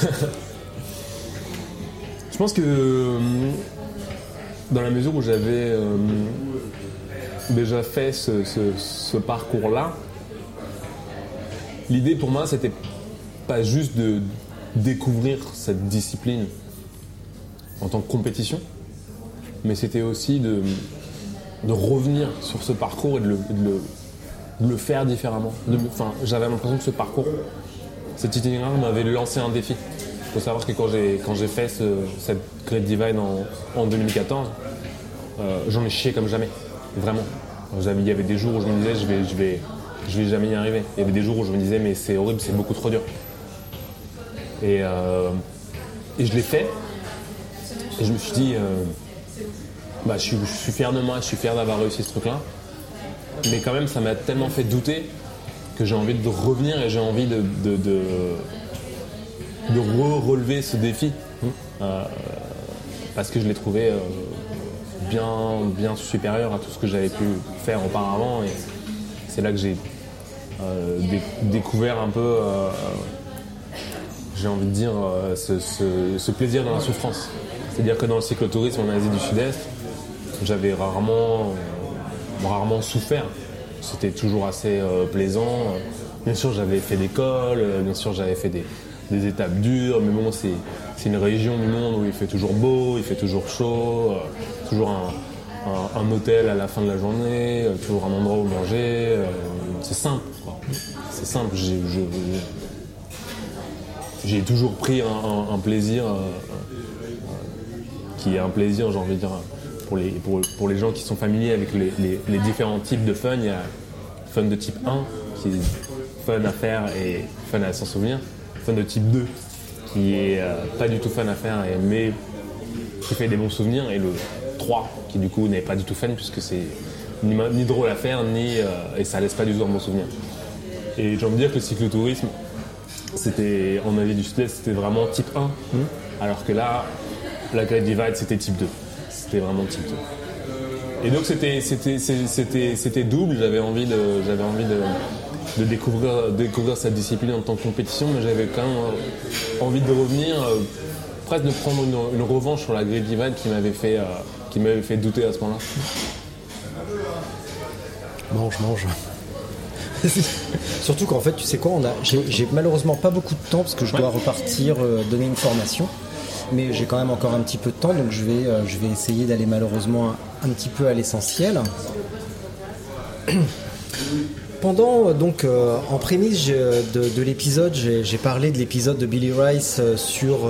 Je pense que euh, dans la mesure où j'avais euh, déjà fait ce, ce- ce parcours-là, l'idée pour moi c'était pas juste de découvrir cette discipline en tant que compétition, mais c'était aussi de, de revenir sur ce parcours et de le, de le- le faire différemment. Enfin, j'avais l'impression que ce parcours, cet itinéraire m'avait lancé un défi. Il faut savoir que quand j'ai quand j'ai fait ce- cette Great Divide en, en 2014, euh, j'en ai chié comme jamais, vraiment. Il y avait des jours où je me disais je vais je vais je vais jamais y arriver. Il y avait des jours où je me disais mais c'est horrible, c'est beaucoup trop dur. Et, euh, et je l'ai fait. Et je me suis dit euh, bah, je suis fier de moi, je suis fier d'avoir réussi ce truc-là. Mais quand même, ça m'a tellement fait douter que j'ai envie de revenir et j'ai envie de, de, de, de re-relever ce défi. Euh, parce que je l'ai trouvé euh, bien, bien supérieur à tout ce que j'avais pu faire auparavant. Et c'est là que j'ai euh, dé- découvert un peu, j'ai envie de dire, ce, ce- plaisir dans la souffrance. C'est-à-dire que dans le cyclotourisme en Asie du Sud-Est, j'avais rarement, rarement souffert. C'était toujours assez euh, plaisant. Bien sûr, j'avais fait d'école, euh, bien sûr, j'avais fait des, des étapes dures, mais bon, c'est une région du monde où il fait toujours beau, il fait toujours chaud, euh, toujours un, un- hôtel à la fin de la journée, toujours un endroit où manger. c'est simple. C'est simple. J'ai toujours pris un, plaisir. qui est un plaisir, j'ai envie de dire, pour les, pour, pour les gens qui sont familiers avec les, les- les différents types de fun. Il y a fun de type 1, qui est fun à faire et fun à s'en souvenir. Fun de type 2, qui est euh, pas du tout fun à faire, et- mais qui fait des bons souvenirs. Et le 3, qui du coup n'est pas du tout fun, puisque c'est ni, ni drôle à faire, ni, euh, et ça laisse pas du tout un bon souvenir. Et j'ai envie de dire que le cyclotourisme, c'était en Asie du Sud-Est, c'était vraiment type 1. Alors que là, la Great Divide, c'était type 2. C'était vraiment type 2. Et donc c'était c'était double. J'avais envie de j'avais envie de, de découvrir découvrir cette discipline en tant que compétition, mais j'avais quand même euh, envie de revenir, euh, presque de prendre une, une revanche sur la Great Divide qui m'avait fait euh, qui m'avait fait douter à ce moment-là. Mange, mange. Surtout qu'en fait, tu sais quoi, on a, j'ai, malheureusement pas beaucoup de temps parce que je dois repartir euh, donner une formation, mais j'ai quand même encore un petit peu de temps, donc je vais, euh, je vais essayer d'aller malheureusement un, petit peu à l'essentiel. Pendant euh, donc euh, en prémisse de, de l'épisode, j'ai, parlé de l'épisode de Billy Rice sur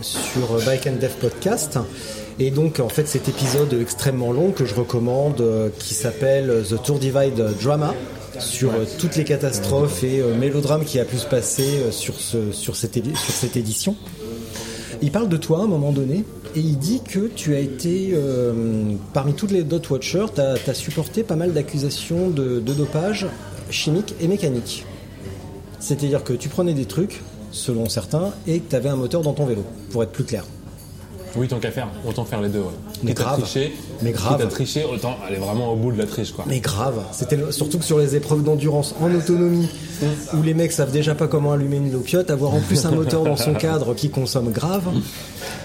sur Bike and Dev Podcast. Et donc en fait cet épisode extrêmement long que je recommande qui s'appelle The Tour Divide Drama sur toutes les catastrophes et mélodrames qui a pu se passer sur, ce, sur cette édition. Il parle de toi à un moment donné et il dit que tu as été, euh, parmi toutes les dot watchers, tu as, supporté pas mal d'accusations de, de dopage chimique et mécanique. C'est-à-dire que tu prenais des trucs, selon certains, et que tu avais un moteur dans ton vélo, pour être plus clair. Oui, tant qu'à faire, autant faire les deux. Ouais. Mais Quitte grave. tricher, Mais grave. quitte à tricher, autant aller vraiment au bout de la triche, quoi. Mais grave, c'était surtout que sur les épreuves d'endurance en autonomie, où les mecs savent déjà pas comment allumer une lopiote, avoir en plus un moteur dans son cadre qui consomme grave,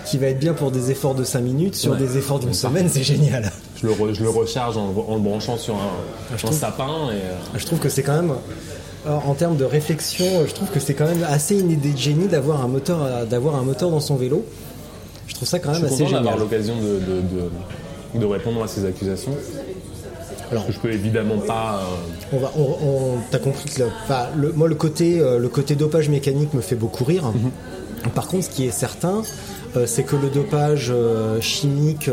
qui va être bien pour des efforts de 5 minutes, sur Ouais. des efforts d'une semaine, c'est génial. Je le, re- je le recharge en, en le branchant sur un, un trouve- sapin et euh, Je trouve que c'est quand même, alors, en termes de réflexion, je trouve que c'est quand même assez une idée de génie d'avoir un moteur, d'avoir un moteur dans son vélo. Je trouve ça quand je même suis assez d'avoir l'occasion de, de, de- de répondre à ces accusations. Alors, Que je peux évidemment pas. euh, On va, on, on- t'as compris que le, enfin, le- moi le côté, euh, le côté dopage mécanique me fait beaucoup rire. Mhm. Par contre, ce qui est certain, euh, c'est que le dopage euh, chimique,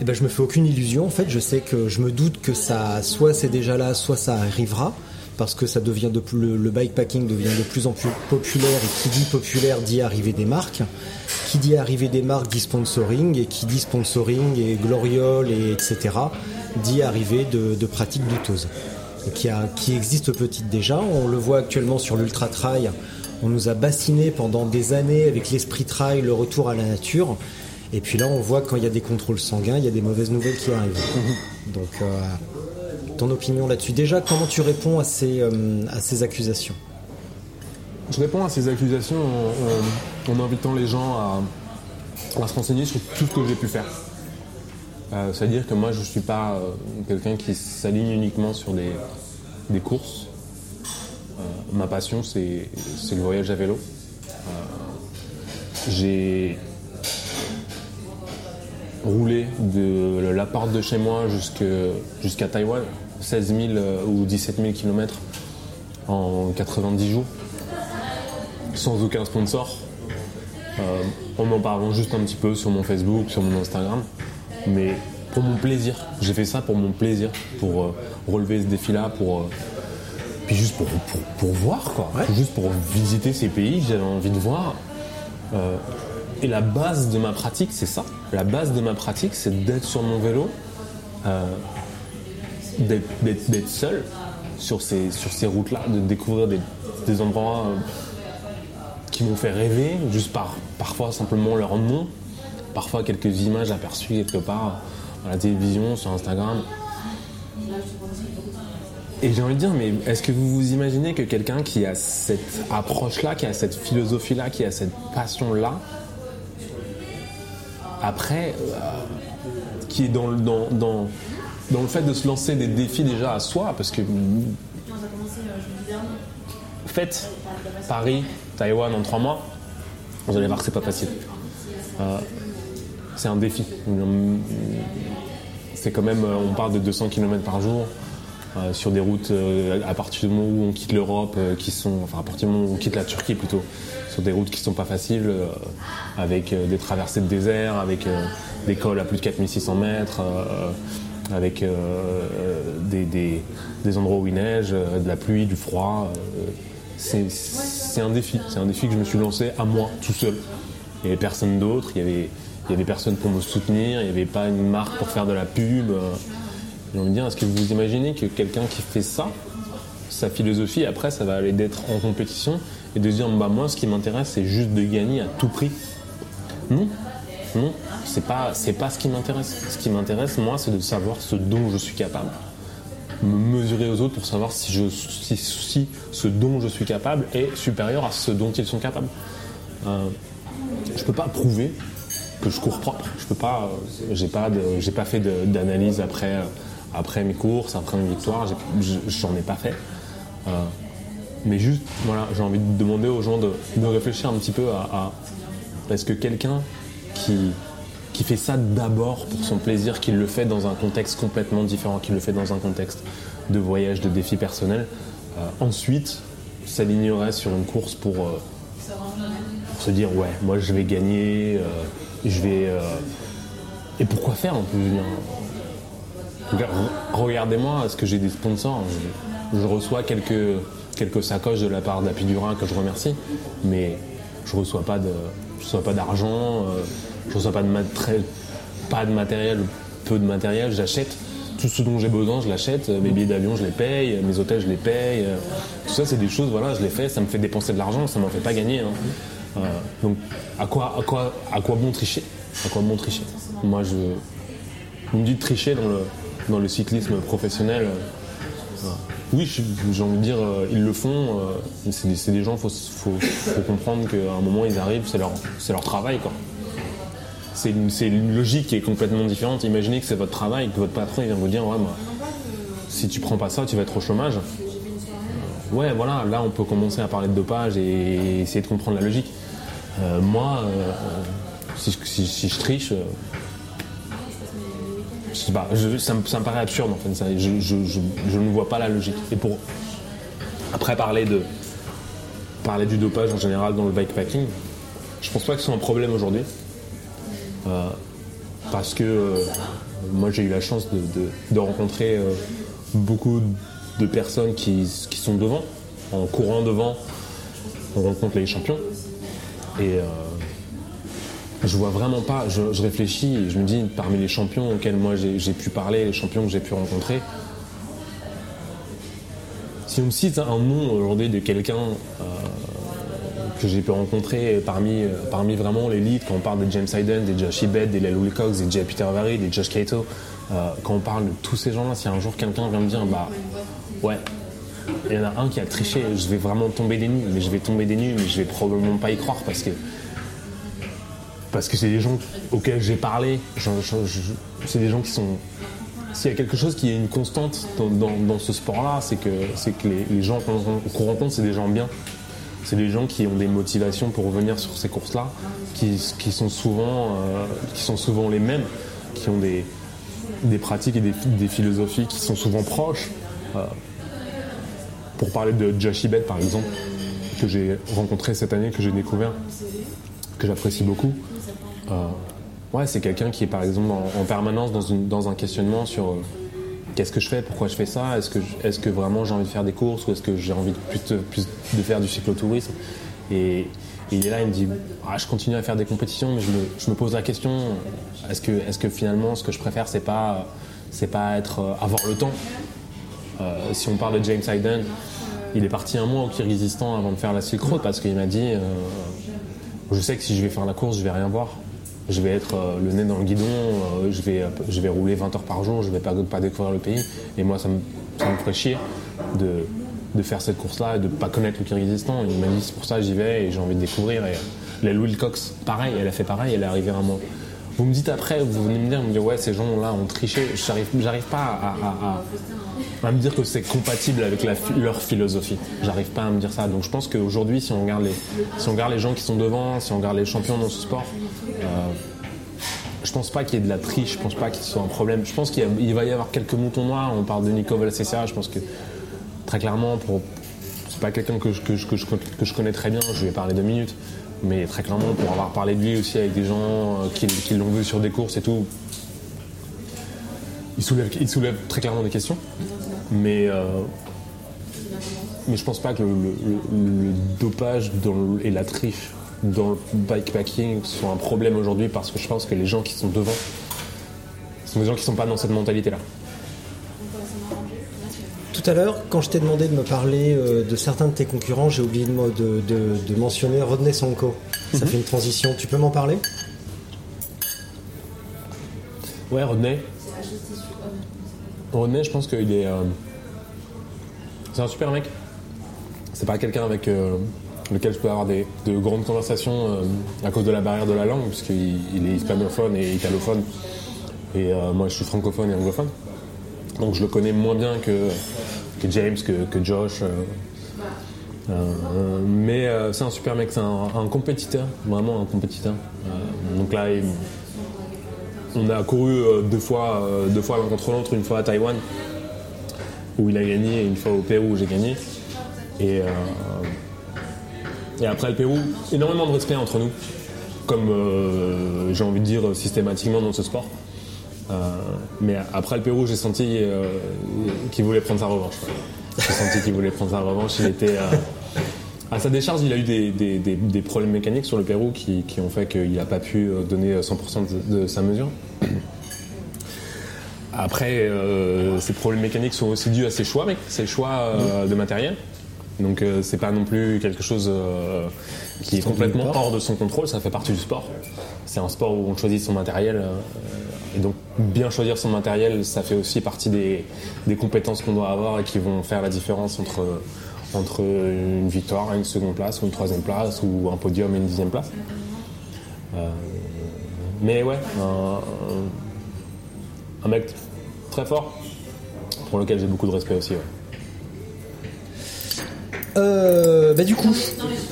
eh ben, je me fais aucune illusion. En fait, je sais que je me doute que ça, soit c'est déjà là, soit ça arrivera, parce que ça devient de plus, le, le bikepacking devient de plus en plus populaire. Et qui dit populaire dit arrivée des marques. Qui dit arrivée des marques dit sponsoring, et qui dit sponsoring et gloriole et etc. dit arrivée de, de pratiques douteuses qui, a, qui existe peut-être déjà. On le voit actuellement sur l'Ultra Trail. On nous a bassiné pendant des années avec l'esprit trail, le retour à la nature. Et puis là, on voit quand il y a des contrôles sanguins, il y a des mauvaises nouvelles qui arrivent. Donc, euh, ton opinion là-dessus. Déjà, comment tu réponds à ces, euh, à ces accusations Je réponds à ces accusations en, invitant les gens à, à se renseigner sur tout ce que j'ai pu faire. Euh, C'est-à-dire que moi, je ne suis pas euh, quelqu'un qui s'aligne uniquement sur des, des courses. Ma passion, c'est le voyage à vélo. J'ai roulé de la porte de chez moi jusqu'à Taïwan, 16 000 euh, ou 17 000 km en 90 jours sans aucun sponsor, euh, en en parlant juste un petit peu sur mon Facebook, sur mon Instagram, mais pour mon plaisir. J'ai fait ça pour mon plaisir, pour euh, relever ce défi-là, pour euh, puis juste pour, pour, pour voir quoi, juste pour visiter ces pays que j'avais envie de voir. Et la base de ma pratique, c'est ça. La base de ma pratique, c'est d'être sur mon vélo, d'être- seul sur ces, sur ces routes-là, de découvrir des, des endroits euh, qui m'ont fait rêver, juste par parfois simplement leur nom, parfois quelques images aperçues quelque part à la télévision, sur Instagram. Et j'ai envie de dire, mais est-ce que vous vous imaginez que quelqu'un qui a cette approche-là, qui a cette philosophie-là, qui a cette passion-là, après, euh, qui est dans, dans, dans, dans le fait de se lancer des défis déjà à soi, parce que faites Paris, Taïwan en trois mois, vous allez voir que c'est pas facile. Euh, c'est un défi. C'est quand même, euh, on parle de 200 km par jour euh, sur des routes euh, à partir du moment où on quitte l'Europe, euh, qui sont, enfin à partir du moment où on quitte la Turquie plutôt, sur des routes qui sont pas faciles, euh, avec euh, des traversées de désert, avec euh, des cols à plus de 4600 mètres, euh, avec euh, euh, des, des- des endroits où il neige, euh, de la pluie, du froid. c'est un défi, c'est un défi que je me suis lancé à moi, tout seul. Il n'y avait personne d'autre, il y avait, y avait personne pour me soutenir, il n'y avait pas une marque pour faire de la pub. J'ai envie de dire, est-ce que vous imaginez que quelqu'un qui fait ça, sa philosophie, après, ça va aller d'être en compétition et de dire, bah, moi, ce qui m'intéresse, c'est juste de gagner à tout prix? Non, non, c'est pas, c'est pas ce qui m'intéresse. Ce qui m'intéresse, moi, c'est de savoir ce dont je suis capable. Me mesurer aux autres pour savoir si, je, si, ce dont je suis capable est supérieur à ce dont ils sont capables. Euh, je peux pas prouver que je cours propre. Je peux pas, euh, j'ai pas, j'ai pas fait d'analyse après, euh, après mes courses, après mes victoires. J'en ai pas fait. Euh, mais juste, voilà, j'ai envie de demander aux gens de, de réfléchir un petit peu à, à est-ce que quelqu'un qui, fait ça d'abord pour son plaisir, qui le fait dans un contexte complètement différent, qui le fait dans un contexte de voyage, de défi personnel, euh, ensuite s'alignerait sur une course pour, euh, pour se dire ouais, moi je vais gagner, euh, je vais. et pourquoi faire en plus Regardez-moi, est-ce que j'ai des sponsors je, reçois quelques, quelques sacoches de la part d'Apidura que je remercie, mais je reçois pas de, je reçois pas d'argent, euh, je reçois pas de, pas de matériel, peu de matériel, j'achète tout ce dont j'ai besoin, je l'achète, mes billets d'avion je les paye, mes hôtels je les paye, euh, tout ça c'est des choses, voilà, je les fais, ça me fait dépenser de l'argent, ça m'en fait pas gagner. hein. Euh, donc à quoi, à, quoi, à quoi bon tricher? À quoi bon tricher? Moi je, vous me dites tricher dans le, dans le cyclisme professionnel. euh. Oui, j'ai envie de dire, euh, ils le font. euh, c'est des, gens, il faut, comprendre qu'à un moment, ils arrivent, c'est leur, travail. C'est une, logique qui est complètement différente. Imaginez que c'est votre travail, que votre patron vient vous dire Ouais, moi, si tu prends pas ça, tu vas être au chômage. Euh, Ouais, voilà, là, on peut commencer à parler de dopage et essayer de comprendre la logique. Moi, si, je- triche, ça, me, ça me paraît absurde en fait. je, je- je- ne vois pas la logique. Et pour après parler de parler du dopage en général dans le bikepacking, je pense pas que ce soit un problème aujourd'hui. Euh, parce que euh, moi j'ai eu la chance de, de- de rencontrer euh, beaucoup de personnes qui, qui sont devant. En courant devant, on rencontre les champions. Je vois vraiment pas, je, réfléchis je me dis, parmi les champions auxquels moi j'ai pu parler, les champions que j'ai pu rencontrer, si on me cite un nom aujourd'hui de quelqu'un euh, que j'ai pu rencontrer parmi, euh, parmi vraiment l'élite, quand on parle de James Hayden, des Josh Ibed, des Lelou Cox, des Jay Peter Vary, des Josh Cato, euh, quand on parle de tous ces gens-là, si un jour quelqu'un vient me dire, bah ouais, il y en a un qui a triché, je vais vraiment tomber des nues, mais je vais tomber des nues, mais je vais probablement pas y croire parce que parce que c'est des gens auxquels j'ai parlé. C'est des gens qui sont. S'il y a quelque chose qui est une constante dans, ce sport-là, c'est que, que les, gens qu'on rencontre, c'est des gens bien. C'est des gens qui ont des motivations pour revenir sur ces courses-là, qui, sont souvent, euh, qui sont souvent les mêmes, qui ont des, des pratiques et des, des philosophies qui sont souvent proches. Euh, pour parler de Josh Ibed, par exemple, que j'ai rencontré cette année, que j'ai découvert, que j'apprécie beaucoup. Euh, ouais, c'est quelqu'un qui est par exemple en, en permanence dans, un questionnement sur euh, qu'est-ce que je fais, pourquoi je fais ça, est-ce que, vraiment j'ai envie de faire des courses ou est-ce que j'ai envie de, plus, de, faire du cyclotourisme. Et, et il est là, il me dit ah, je continue à faire des compétitions, mais je me, pose la question est-ce que, finalement ce que je préfère c'est pas, euh, avoir le temps si on parle de James Hayden, il est parti un mois au Kyrgyzstan avant de faire la Silk Road parce qu'il m'a dit Je sais que si je vais faire la course, je vais rien voir. Je vais être euh, le nez dans le guidon, euh, je, vais, je vais rouler 20 heures par jour, je vais pas, découvrir le pays. Et moi, ça me, ça ferait chier de, faire cette course-là et de pas connaître le Kyrgyzstan. Il m'a dit C'est pour ça j'y vais et j'ai envie de découvrir. Et, euh, la Louis Cox, pareil, elle a fait pareil, elle est arrivée un mois. Vous me dites après, vous venez me dire, vous me dire ouais, ces gens-là ont triché. J'arrive, pas à, à- à- à me dire que c'est compatible avec leur philosophie. J'arrive pas à me dire ça. Donc je pense qu'aujourd'hui, si on regarde les, si on regarde les gens qui sont devant, si on regarde les champions dans ce sport, euh, je pense pas qu'il y ait de la triche. Je pense pas qu'il soit un problème. Je pense qu'il va y avoir quelques moutons noirs. On parle de Nico Valcessa. Je pense que très clairement, pour c'est pas quelqu'un que je, connais très bien, je lui ai parlé deux minutes, mais très clairement, pour avoir parlé de lui aussi avec des gens euh, qui l'ont vu sur des courses et tout, il soulève, il soulève très clairement des questions, mais, euh, mais je pense pas que le, le- le- le dopage dans et la triche dans le bikepacking soit un problème aujourd'hui parce que je pense que les gens qui sont devant sont des gens qui sont pas dans cette mentalité-là. Tout à l'heure, quand je t'ai demandé de me parler euh, de certains de tes concurrents, j'ai oublié de, mo- de- de- de mentionner Rodney Sonko. Ça fait une transition. Tu peux m'en parler? Ouais, Rodney. Rodney, je pense qu'il est. euh, c'est un super mec. C'est pas quelqu'un avec euh, lequel je peux avoir des, de grandes conversations euh, à cause de la barrière de la langue, puisqu'il il est hispanophone et italophone. Et moi, je suis francophone et anglophone. Donc je le connais moins bien que, que James, que, que Josh. mais c'est un super mec, c'est un, compétiteur, vraiment un compétiteur. Donc là, il- on a couru euh, deux fois, euh, deux fois l'un contre l'autre, une fois à Taïwan où il a gagné et une fois au Pérou où j'ai gagné. Et, euh, après le Pérou, énormément de respect entre nous, comme j'ai envie de dire systématiquement dans ce sport. Mais après le Pérou, j'ai senti qu'il voulait prendre sa revanche. J'ai senti qu'il voulait prendre sa revanche. Il était à sa décharge, il a eu des, des- des- des problèmes mécaniques sur le Pérou qui, qui ont fait qu'il n'a pas pu euh, donner 100% de, de sa mesure. Après, euh, ces problèmes mécaniques sont aussi dus à ses choix, mec. Ses choix euh, de matériel. Donc euh, c'est pas non plus quelque chose euh, qui est complètement hors de son contrôle, ça fait partie du sport. C'est un sport où on choisit son matériel. euh, et donc bien choisir son matériel, ça fait aussi partie des compétences qu'on doit avoir et qui vont faire la différence entre, entre une victoire, une seconde place ou une troisième place ou un podium et une dixième place. Euh, mais ouais, un, mec très fort pour lequel j'ai beaucoup de respect aussi. Euh, bah du coup,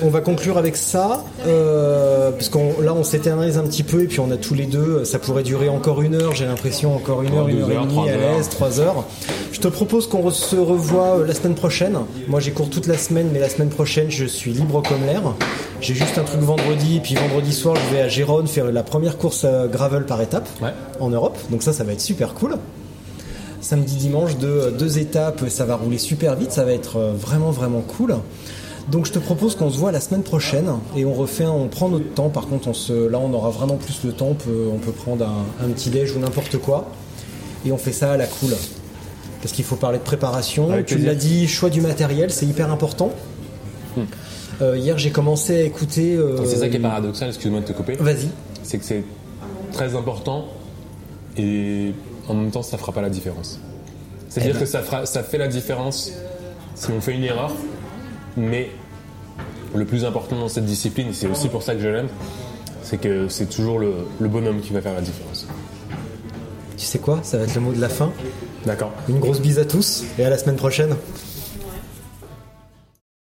on va conclure avec ça, euh, parce qu'on là on s'éternise un petit peu et puis on a tous les deux, ça pourrait durer encore une heure, j'ai l'impression encore une heure, une heure et demie à l'aise, trois heures. Je te propose qu'on se revoie euh, la semaine prochaine. Moi j'ai cours toute la semaine, mais la semaine prochaine je suis libre comme l'air. J'ai juste un truc vendredi, et puis vendredi soir je vais à Gérone faire la première course gravel par étape Ouais. en Europe, donc ça ça va être super cool samedi dimanche de deux étapes ça va rouler super vite ça va être euh, vraiment vraiment cool. Donc je te propose qu'on se voit la semaine prochaine et on refait on prend notre temps. Par contre on se là on aura vraiment plus le temps. On peut, on peut prendre un, un petit déj ou n'importe quoi et on fait ça à la cool. Parce qu'il faut parler de préparation. Avec tu l'as dit choix du matériel c'est hyper important. Euh, hier j'ai commencé à écouter euh, C'est ça qui est paradoxal, excuse-moi de te couper. vas-y. C'est que c'est très important et en même temps ça fera pas la différence. C'est-à-dire Eh ben. que ça, fera, ça fait la différence si on fait une erreur, mais le plus important dans cette discipline, et c'est aussi pour ça que je l'aime, c'est que c'est toujours le, le bonhomme qui va faire la différence. tu sais quoi? Ça va être le mot de la fin D'accord une grosse bise à tous et à la semaine prochaine